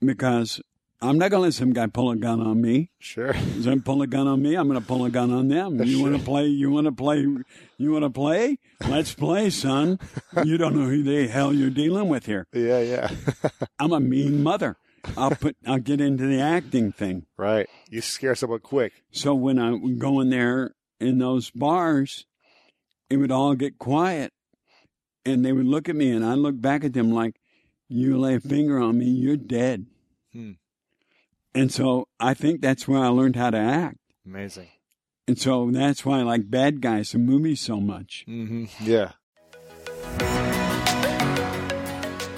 because I'm not going to let some guy pull a gun on me. Sure. (laughs) If they pull a gun on me, I'm going to pull a gun on them. You want to play? You want to play? You want to play? Let's play, son. (laughs) You don't know who the hell you're dealing with here. yeah. Yeah. (laughs) I'm a mean mother. I'll put. I'll get into the acting thing. right. You scare someone quick. So when I would go in there in those bars, it would all get quiet. and they would look at me, and I look back at them like, "You lay a finger on me, you're dead." Hmm. And so I think that's where I learned how to act. Amazing. And so that's why I like Bad Guys, the movies so much. Mm-hmm. Yeah.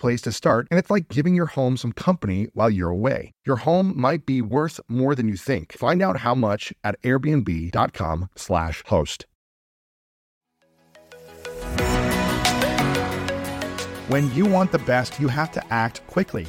place to start, and it's like giving your home some company while you're away. Your home might be worth more than you think. Find out how much at airbnb.com/slash host. When you want the best, you have to act quickly,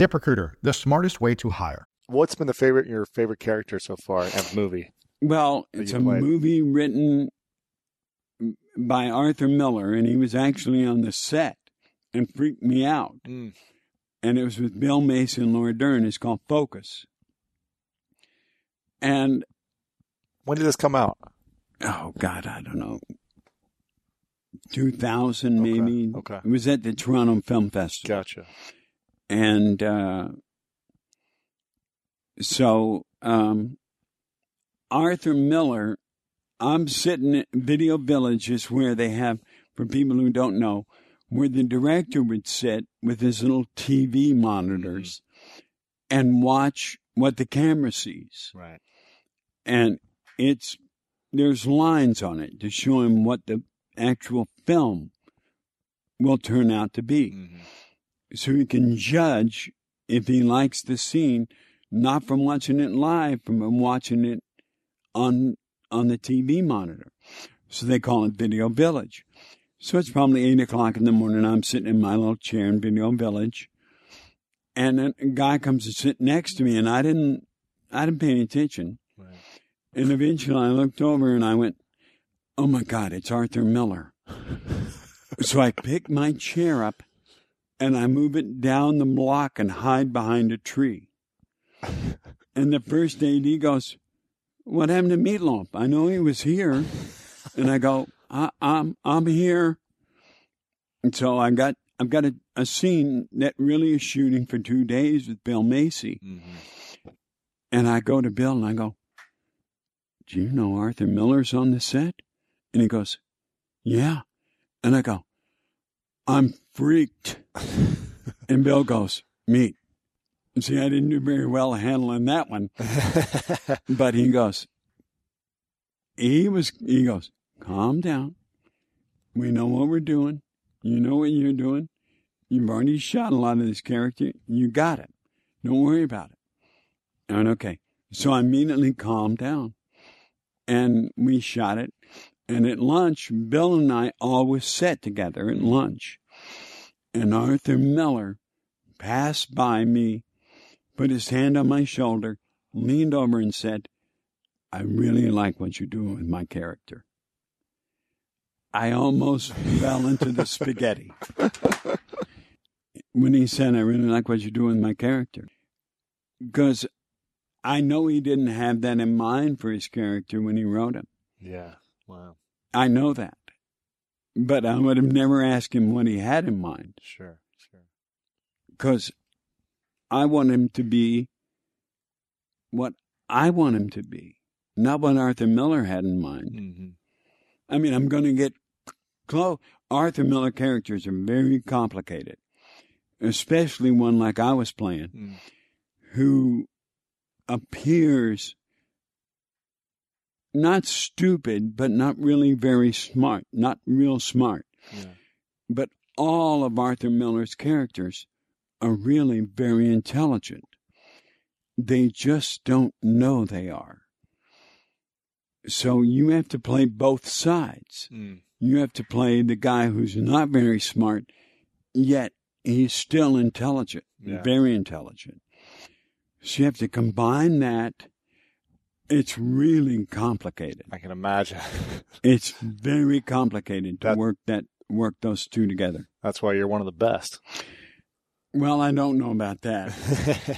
ZipRecruiter, the smartest way to hire. What's been the favorite your favorite character so far in a movie? Well, it's a played. movie written by Arthur Miller, and he was actually on the set and freaked me out. Mm. And it was with Bill Macy and Laura Dern. It's called Focus. And When did this come out? oh God, I don't know, two thousand Okay, maybe. okay. It was at the Toronto Film Festival. Gotcha. And uh, so um, Arthur Miller, I'm sitting at Video Village is where they have, for people who don't know, where the director would sit with his little TV monitors and watch what the camera sees, Right. and it's there's lines on it to show him what the actual film will turn out to be Mm-hmm. So he can judge if he likes the scene, not from watching it live, from watching it on on the TV monitor. So they call it Video Village. So it's probably eight o'clock in the morning. I'm sitting in my little chair in Video Village, and a guy comes to sit next to me, and I didn't I didn't pay any attention. Right. And eventually I looked over and I went, Oh my God, it's Arthur Miller. (laughs) so I picked my chair up and I move it down the block and hide behind a tree. And the first AD goes, What happened to Meat Loaf? I know he was here. And I go, I, I'm, I'm here. And so I got, I've got a, a scene that really is shooting for two days with Bill Macy. Mm-hmm. And I go to Bill and I go, Do you know Arthur Miller's on the set? And he goes, Yeah. And I go, I'm freaked. And Bill goes, Me. And see, I didn't do very well handling that one. (laughs) But he goes, He was, he goes, Calm down. We know what we're doing. You know what you're doing. You've already shot a lot of this character. You got it. Don't worry about it. And okay. So I immediately calmed down and we shot it. And at lunch, Bill and I always sat together at lunch. And Arthur Miller passed by me, put his hand on my shoulder, leaned over and said, I really like what you're doing with my character. I almost fell into the spaghetti (laughs) when he said, I really like what you're doing with my character. Because I know he didn't have that in mind for his character when he wrote him. Yeah. Wow. I know that. But I would have never asked him what he had in mind Sure, sure. because I want him to be what I want him to be, not what Arthur Miller had in mind. Mm-hmm. I mean, I'm going to get close. Arthur Miller characters are very complicated, especially one like I was playing, Mm. who appears not stupid, but not really very smart, not real smart. Yeah. But all of Arthur Miller's characters are really very intelligent. They just don't know they are. So you have to play both sides. Mm. You have to play the guy who's not very smart, yet he's still intelligent, Yeah. very intelligent. So you have to combine that. It's really complicated. I can imagine. (laughs) It's very complicated to That- work that work those two together. That's why you're one of the best. Well, I don't know about that.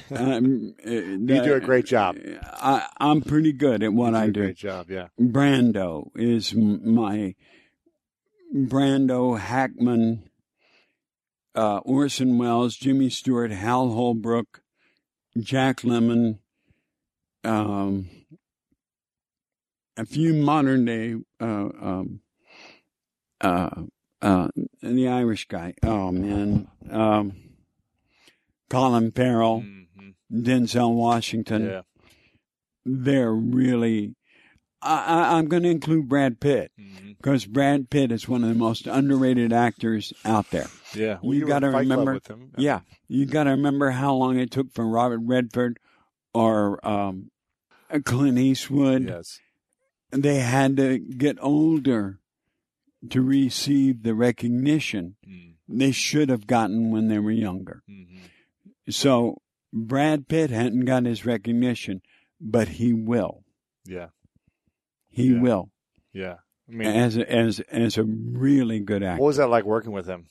(laughs) Um, you You do a great job. I, I'm pretty good at what You I a do. Great job. Yeah. Brando is m- my Brando, Hackman, uh, Orson Welles, Jimmy Stewart, Hal Holbrook, Jack Lemmon, um, a few modern day, uh, um, uh, uh, the Irish guy. Oh man, um, Colin Farrell, Mm-hmm. Denzel Washington Yeah. they're really. I, I, I'm going to include Brad Pitt Mm-hmm. because Brad Pitt is one of the most underrated actors out there. Yeah. You were in gotta remember- him. Yeah, you got to remember how long it took for Robert Redford or um, Clint Eastwood. Yes. They had to get older to receive the recognition Mm. they should have gotten when they were younger. Mm-hmm. So Brad Pitt hadn't got his recognition, but he will. Yeah. He Yeah. will. Yeah. I mean, as a, as as a really good actor. what was that like working with him?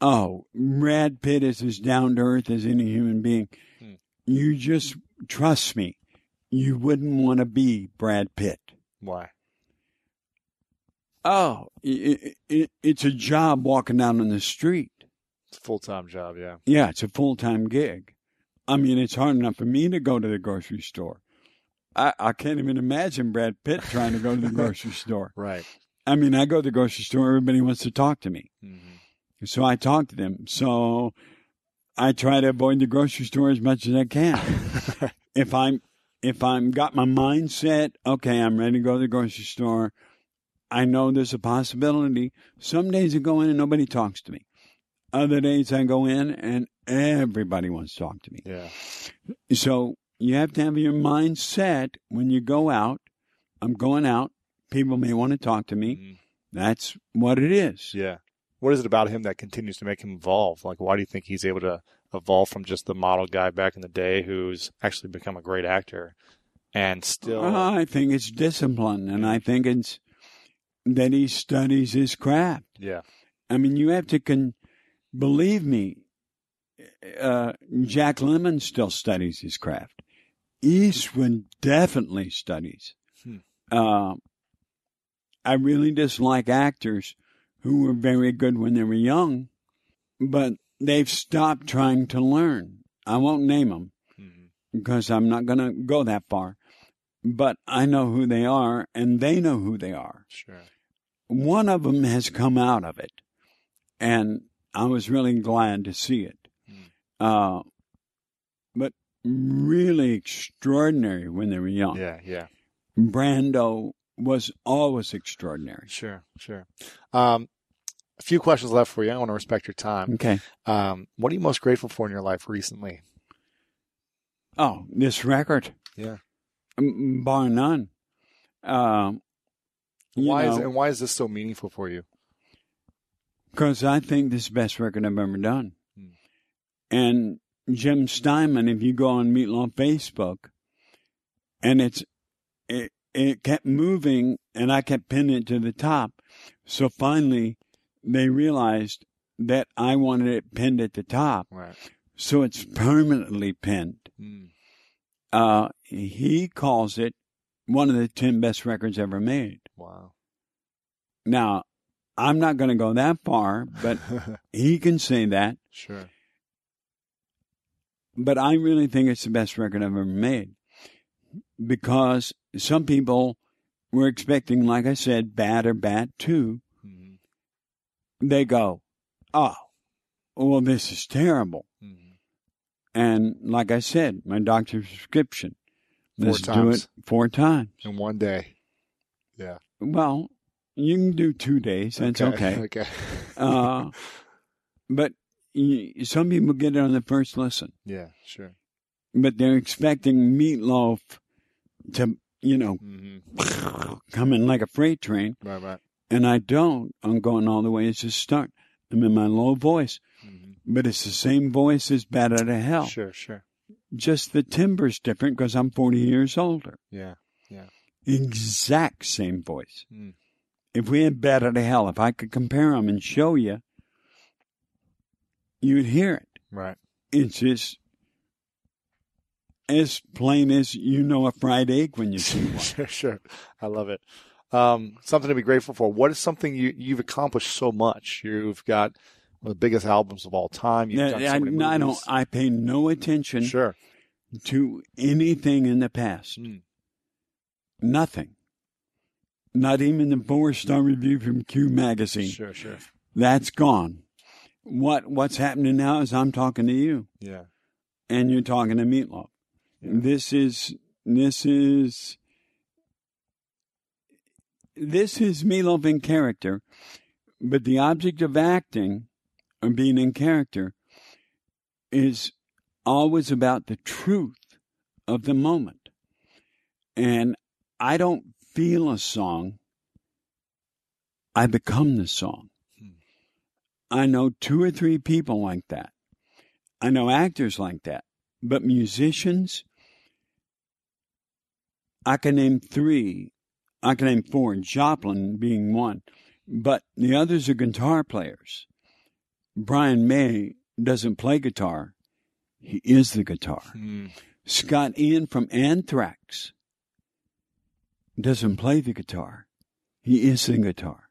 Oh, Brad Pitt is as down to earth as any human being. Hmm. You just trust me. You wouldn't want to be Brad Pitt. Why? Oh, it, it, it's a job walking down on the street. It's a full time job. Yeah. Yeah, it's a full time gig. I mean, it's hard enough for me to go to the grocery store. I, I can't even imagine Brad Pitt trying to go to the (laughs) grocery store. Right. I mean, I go to the grocery store, everybody wants to talk to me. Mm-hmm. So I talk to them. So I try to avoid the grocery store as much as I can. (laughs) if I'm if I'm got my mind set, okay, I'm ready to go to the grocery store. I know there's a possibility. Some days I go in and nobody talks to me. Other days I go in and everybody wants to talk to me. Yeah. So you have to have your mind set when you go out. I'm going out. People may want to talk to me. Mhm. That's what it is. Yeah. What is it about him that continues to make him evolve? Like, why do you think he's able to evolve from just the model guy back in the day who's actually become a great actor and still? Uh, I think it's discipline, and I think it's that he studies his craft. yeah. I mean, you have to con- believe me. Uh, Jack Lemmon still studies his craft. Eastwood definitely studies. Hmm. Uh, I really dislike actors who were very good when they were young, but they've stopped trying to learn. I won't name them Mhm. because I'm not going to go that far. But I know who they are, and they know who they are. Sure. One of them has come out of it, and I was really glad to see it. Mm. Uh, but really extraordinary when they were young. Yeah. Yeah. Brando was always extraordinary. Sure. Sure. Um, a few questions left for you. I want to respect your time. Okay. Um, what are you most grateful for in your life recently? Oh, this record, Yeah. bar none. Um, Why is and why is this so meaningful for you? Because I think this is the best record I've ever done. Hmm. And Jim Steinman, if you go on Meat Loaf Facebook, and it's it, it kept moving, and I kept pinning it to the top. So finally, they realized that I wanted it pinned at the top, Right. so it's permanently pinned. Mm. Uh, he calls it one of the ten best records ever made. Wow. Now, I'm not going to go that far, but (laughs) he can say that. sure. But I really think it's the best record I've ever made because some people were expecting, like I said, Bat or Bat 2. They go, oh, well, this is terrible. Mhm. And like I said, my doctor's prescription. Four Let's do times. it four times. In one day. Yeah. Well, you can do two days. That's okay. Okay. (laughs) Uh, but some people get it on the first listen, yeah, sure. but they're expecting Meat Loaf to, you know, hmm (laughs) come in like a freight train. Right, right. And I don't. I'm going all the way. It's just start. I'm in my low voice, hmm but it's the same voice as Bat Out of Hell. Sure, sure. Just the timber's different because I'm 40 years older. Yeah, yeah. Exact same voice. Mm. If we had Bat Out of Hell, if I could compare them and show you, you'd hear it. Right. It's just as plain as you know a fried egg when you see (laughs) one. sure, sure. I love it. Um, something to be grateful for. What is something you, you've accomplished so much? You've got one of the biggest albums of all time. You've done so I, I don't. I pay no attention Sure. to anything in the past. Mm. Nothing. Not even the four star review from Q magazine. Sure, sure. That's gone. What What's happening now is I'm talking to you, Yeah. and you're talking to Meat Loaf. This is this is this is Meat Loaf in character, but the object of acting or being in character is always about the truth of the moment. And I don't feel a song, I become the song. Hmm. I know two or three people like that. I know actors like that. But musicians, I can name three. I can name four, Joplin being one. But the others are guitar players. Brian May doesn't play guitar, he is the guitar. Mm. Scott Ian from Anthrax doesn't play the guitar. He is the guitar.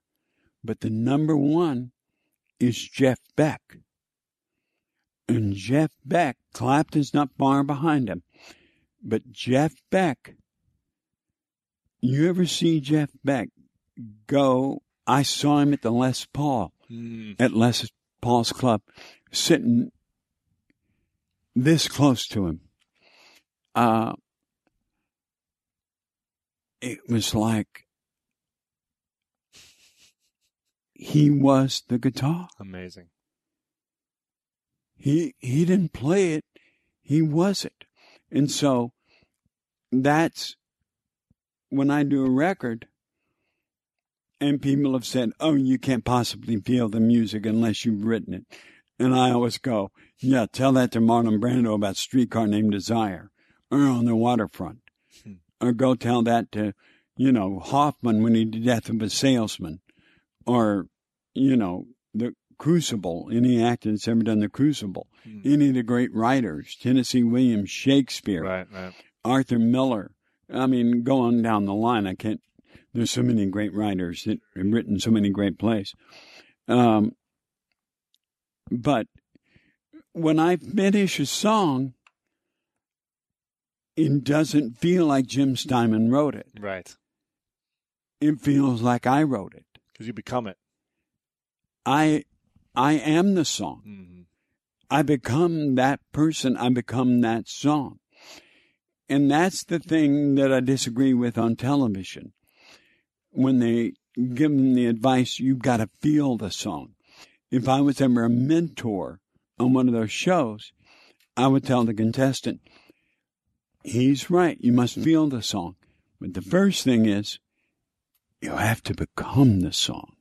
But the number one is Jeff Beck. And Jeff Beck, Clapton's not far behind him. But Jeff Beck, you ever see Jeff Beck go? I saw him at the Les Paul Mm. at Les Paul's Club, sitting this close to him. Uh, it was like he was the guitar. Amazing. He he didn't play it, he was it. And so that's when I do a record and people have said, Oh, you can't possibly feel the music unless you've written it. And I always go, Yeah, tell that to Marlon Brando about Streetcar Named Desire or on the waterfront. Hmm. Or go tell that to, you know, Hoffman when he did Death of a Salesman. Or, you know, the Crucible, any actor that's ever done the Crucible. Hmm. Any of the great writers, Tennessee Williams, Shakespeare, Right, right. Arthur Miller. I mean, go on down the line. I can't. There's so many great writers that have written so many great plays. Um, but when I finish a song, it doesn't feel like Jim Steinman wrote it. Right. It feels like I wrote it. Because you become it. I, I am the song. Mm. I become that person. I become that song. And that's the thing that I disagree with on television. When they give them the advice, you've got to feel the song. If I was ever a mentor on one of those shows, I would tell the contestant, he's right. You must feel the song. But the first thing is, you have to become the song.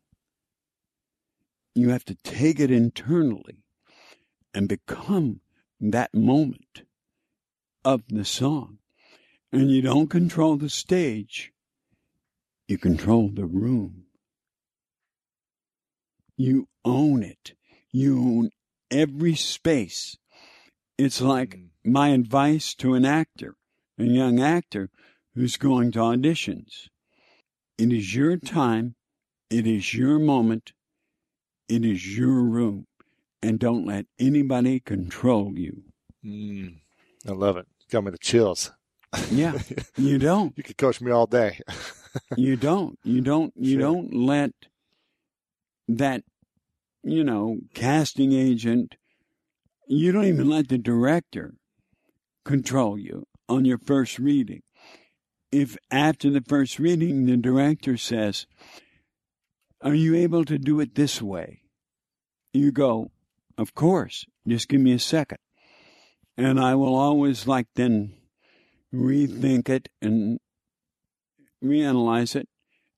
You have to take it internally and become that moment of the song. And you don't control the stage, you control the room. You own it. You own every space. It's like Mm. my advice to an actor, a young actor who's going to auditions. It is your time. It is your moment. It is your room, and don't let anybody control you. Mm, I love it. Got me the chills. Yeah, you (laughs) don't. You could coach me all day. (laughs) you don't. You don't. You Sure. don't let that, you know, casting agent. You don't even let the director control you on your first reading. If after the first reading the director says, "Are you able to do it this way?" You go, "Of course. Just give me a second. And I will always like then rethink it and reanalyze it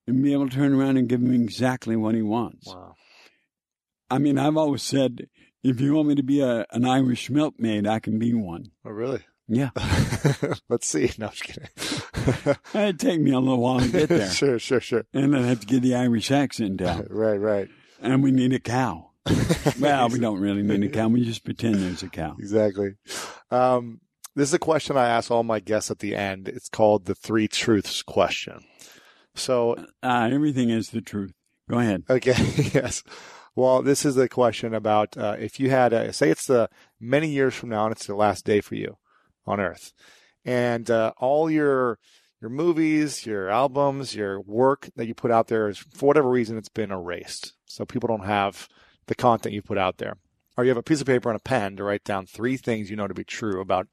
and be able to turn around and give him exactly what he wants. Wow. I mean, I've always said, if you want me to be a, an Irish milkmaid, I can be one. Oh, really? Yeah. (laughs) Let's see. No, I'm just kidding. (laughs) It'd take me a little while to get (laughs) there. sure, sure, sure. And then I'd have to get the Irish accent down. Right, right. And we need a cow. (laughs) Well, we don't really need a cow. We just pretend there's a cow. Exactly. Um, this is a question I ask all my guests at the end. It's called the three truths question. So, Uh, everything is the truth. Go ahead. okay, (laughs) yes. Well, this is a question about uh, if you had, a, say, it's the many years from now and it's the last day for you on Earth, and uh, all your your movies, your albums, your work that you put out there is for whatever reason it's been erased, so people don't have the content you put out there, or you have a piece of paper and a pen to write down three things you know to be true about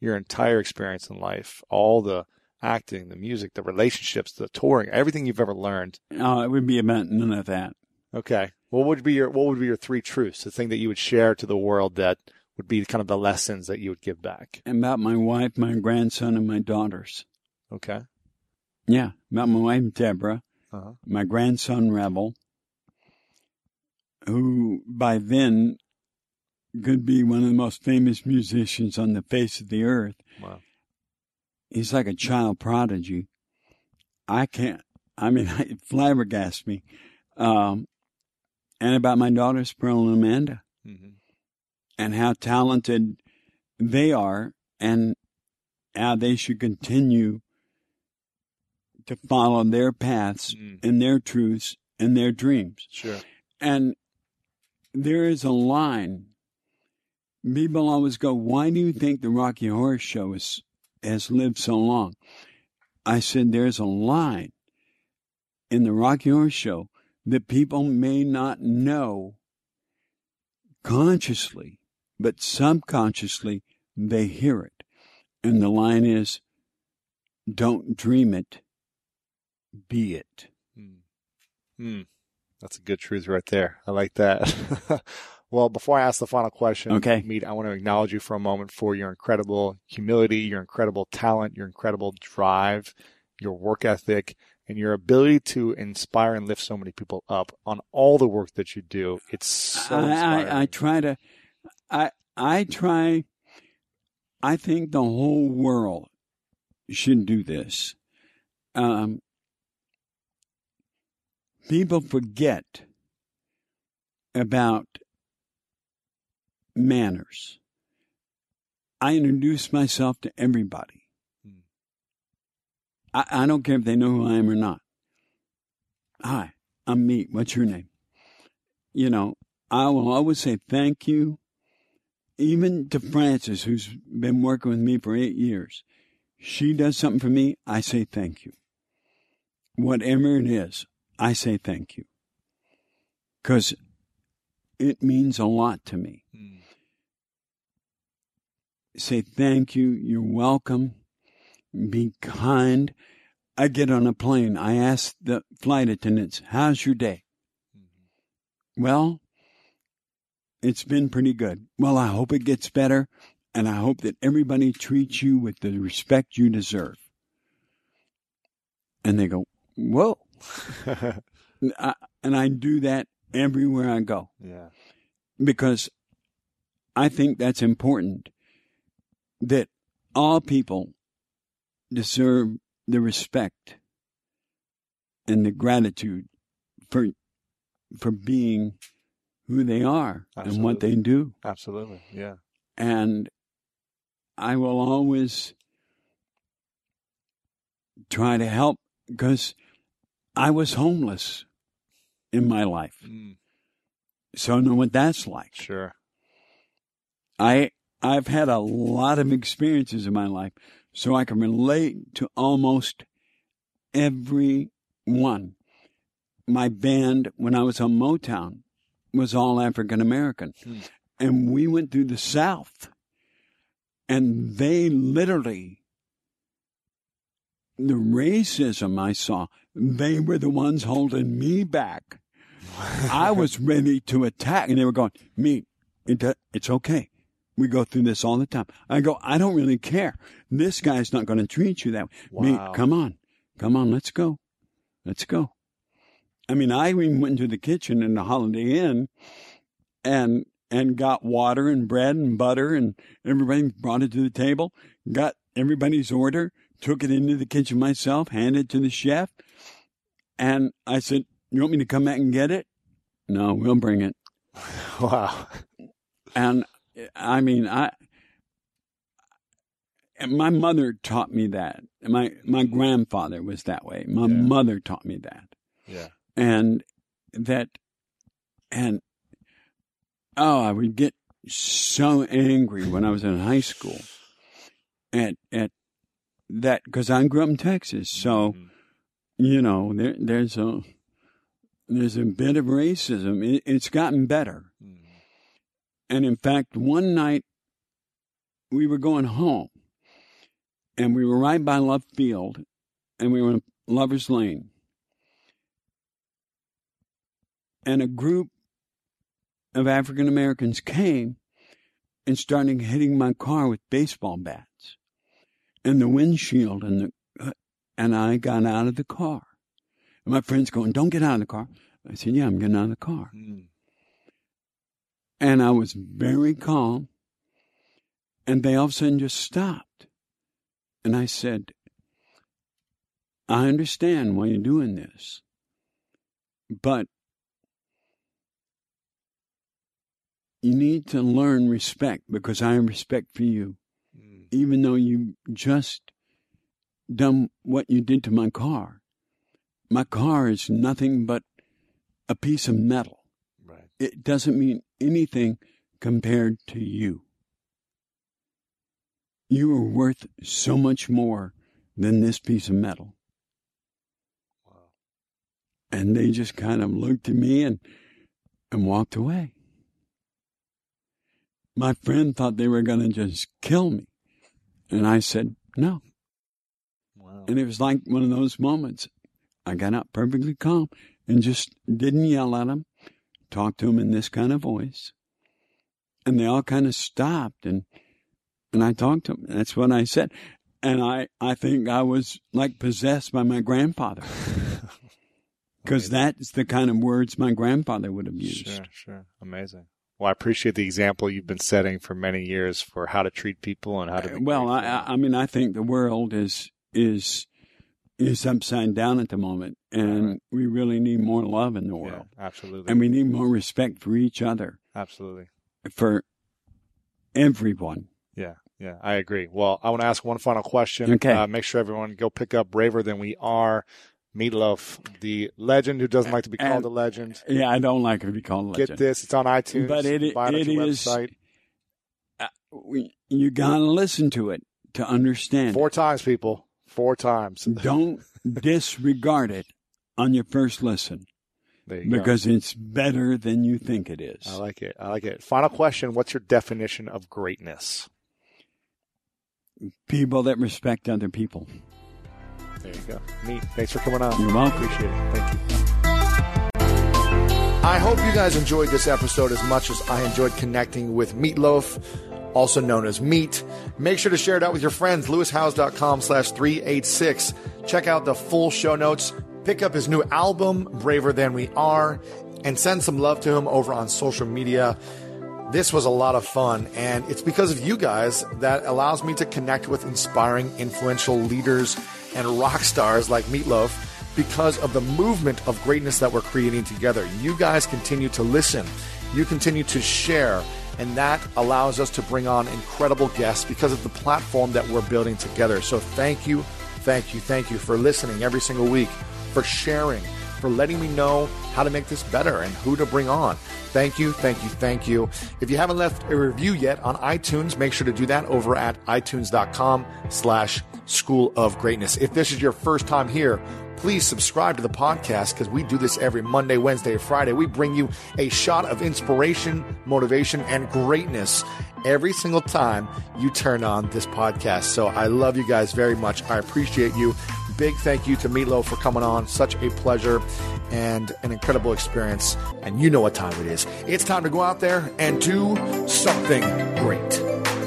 your entire experience in life, all the acting, the music, the relationships, the touring, everything you've ever learned. Uh, it would be about none of that. Okay. What would be your what would be your three truths? The thing that you would share to the world that would be kind of the lessons that you would give back. About my wife, my grandson, and my daughters. Okay. Yeah. About my wife, Deborah. Uh-huh. my grandson Rebel, who by then could be one of the most famous musicians on the face of the earth. Wow. He's like a child prodigy. I can't, I mean, (laughs) it flabbergasts me. Um, and about my daughters, Pearl and Amanda, Mm-hmm. and how talented they are and how they should continue to follow their paths Mm. and their truths and their dreams. Sure. And there is a line. People always go, Why do you think the Rocky Horror Show is, has lived so long? I said, There's a line in the Rocky Horror Show that people may not know consciously, but subconsciously they hear it. And the line is, Don't dream it, be it. Hmm. That's a good truth right there. I like that. (laughs) well, before I ask the final question, Okay. Meat, I want to acknowledge you for a moment for your incredible humility, your incredible talent, your incredible drive, your work ethic, and your ability to inspire and lift so many people up on all the work that you do. It's so. I, I, I try to, I, I try, I think the whole world should do this. Um, people forget about manners. I introduce myself to everybody. Hmm. I, I don't care if they know who I am or not. Hi, I'm me. What's your name? You know, I will always say thank you, even to Frances, who's been working with me for eight years. She does something for me, I say thank you. Whatever it is, I say thank you. Because it means a lot to me. Hmm. Say thank you, you're welcome, be kind. I get on a plane, I ask the flight attendants, How's your day? Well, it's been pretty good. Well, I hope it gets better, and I hope that everybody treats you with the respect you deserve. And they go, Whoa. (laughs) I, and I do that everywhere I go yeah. because I think that's important that all people deserve the respect and the gratitude for for being who they are and what they do Absolutely. Yeah. and I will always try to help because I was homeless in my life Mm. so I know what that's like. Sure. I I've had a lot of experiences in my life, so I can relate to almost every one. My band, when I was on Motown, was all African American, Hmm. and we went through the South, and they literally the racism I saw, they were the ones holding me back. I was ready to attack, and they were going, "Me, it, it's okay. We go through this all the time." I go, "I don't really care. This guy's not going to treat you that way. Wow. Me, come on, come on, let's go, let's go." I mean, I even went into the kitchen in the Holiday Inn, and and got water and bread and butter, and everybody brought it to the table. Got everybody's order, took it into the kitchen myself, handed it to the chef, and I said, "You want me to come back and get it?" No, we'll bring it. (laughs) Wow. And I mean, I and my mother taught me that. My my grandfather was that way. My Yeah. mother taught me that. Yeah. and that and oh i would get so angry when i was in high school at at that because i grew up in texas so Mhm. You know there there's a there's a bit of racism. It, it's gotten better. Mhm. and in fact one night we were going home and we were right by love field and we were in lovers lane. And a group of African Americans came and started hitting my car with baseball bats and the windshield and the and I got out of the car. And my friends going, "Don't get out of the car." I said, "Yeah, I'm getting out of the car." Mhm. And I was very calm. And they all of a sudden just stopped. And I said, I understand why you're doing this. But you need to learn respect because I have respect for you. Mhm. Even though you just done what you did to my car. My car is nothing but a piece of metal Right. it doesn't mean anything compared to you. You are worth so much more than this piece of metal. Wow. And they just kind of looked at me and, and walked away. My friend thought they were going to just kill me. And I said, no. And it was like one of those moments. I got up perfectly calm and just didn't yell at them, talked to them in this kind of voice. And they all kind of stopped and and I talked to them. That's what I said. And I, I think I was like possessed by my grandfather (laughs) because that's the kind of words my grandfather would have used. Sure, sure. Amazing. Well, I appreciate the example you've been setting for many years for how to treat people and how to. Uh, be well. I I mean, I think the world is is is upside down at the moment, and Right. we really need more love in the yeah, world, absolutely, and we need more respect for each other, absolutely. for everyone. Yeah, yeah, I agree. Well, I want to ask one final question. Okay. Uh, make sure everyone go pick up "Braver Than We Are." Meat Loaf, the legend who doesn't like to be called And- a legend. Yeah, I don't like to be called a legend. Get this; it's on iTunes. but it it it is. website. uh, we, you gotta listen to it to understand. Four times, people. Four times. (laughs) Don't disregard it on your first listen There you go. because it's better than you think it is. I like it. I like it. Final question: What's your definition of greatness? People that respect other people. There you go. Neat. Thanks for coming on. You're welcome. Appreciate it. Thank you. I hope you guys enjoyed this episode as much as I enjoyed connecting with Meat Loaf, also known as Meat. Make sure to share it out with your friends. LewisHowes.com slash 386. Check out the full show notes. Pick up his new album, Braver Than We Are, and send some love to him over on social media. This was a lot of fun, and it's because of you guys that allows me to connect with inspiring, influential leaders and rock stars like Meat Loaf because of the movement of greatness that we're creating together. You guys continue to listen, you continue to share, and that allows us to bring on incredible guests because of the platform that we're building together. So thank you, thank you, thank you for listening every single week, for sharing, for letting me know how to make this better and who to bring on. Thank you, thank you, thank you. If you haven't left a review yet on iTunes, make sure to do that over at itunes.com slash school of greatness. If this is your first time here, please subscribe to the podcast because we do this every Monday, Wednesday, Friday. We bring you a shot of inspiration, motivation, and greatness every single time you turn on this podcast. So I love you guys very much. I appreciate you. Big thank you to Meat Loaf for coming on. Such a pleasure and an incredible experience. And you know what time it is. It's time to go out there and do something great.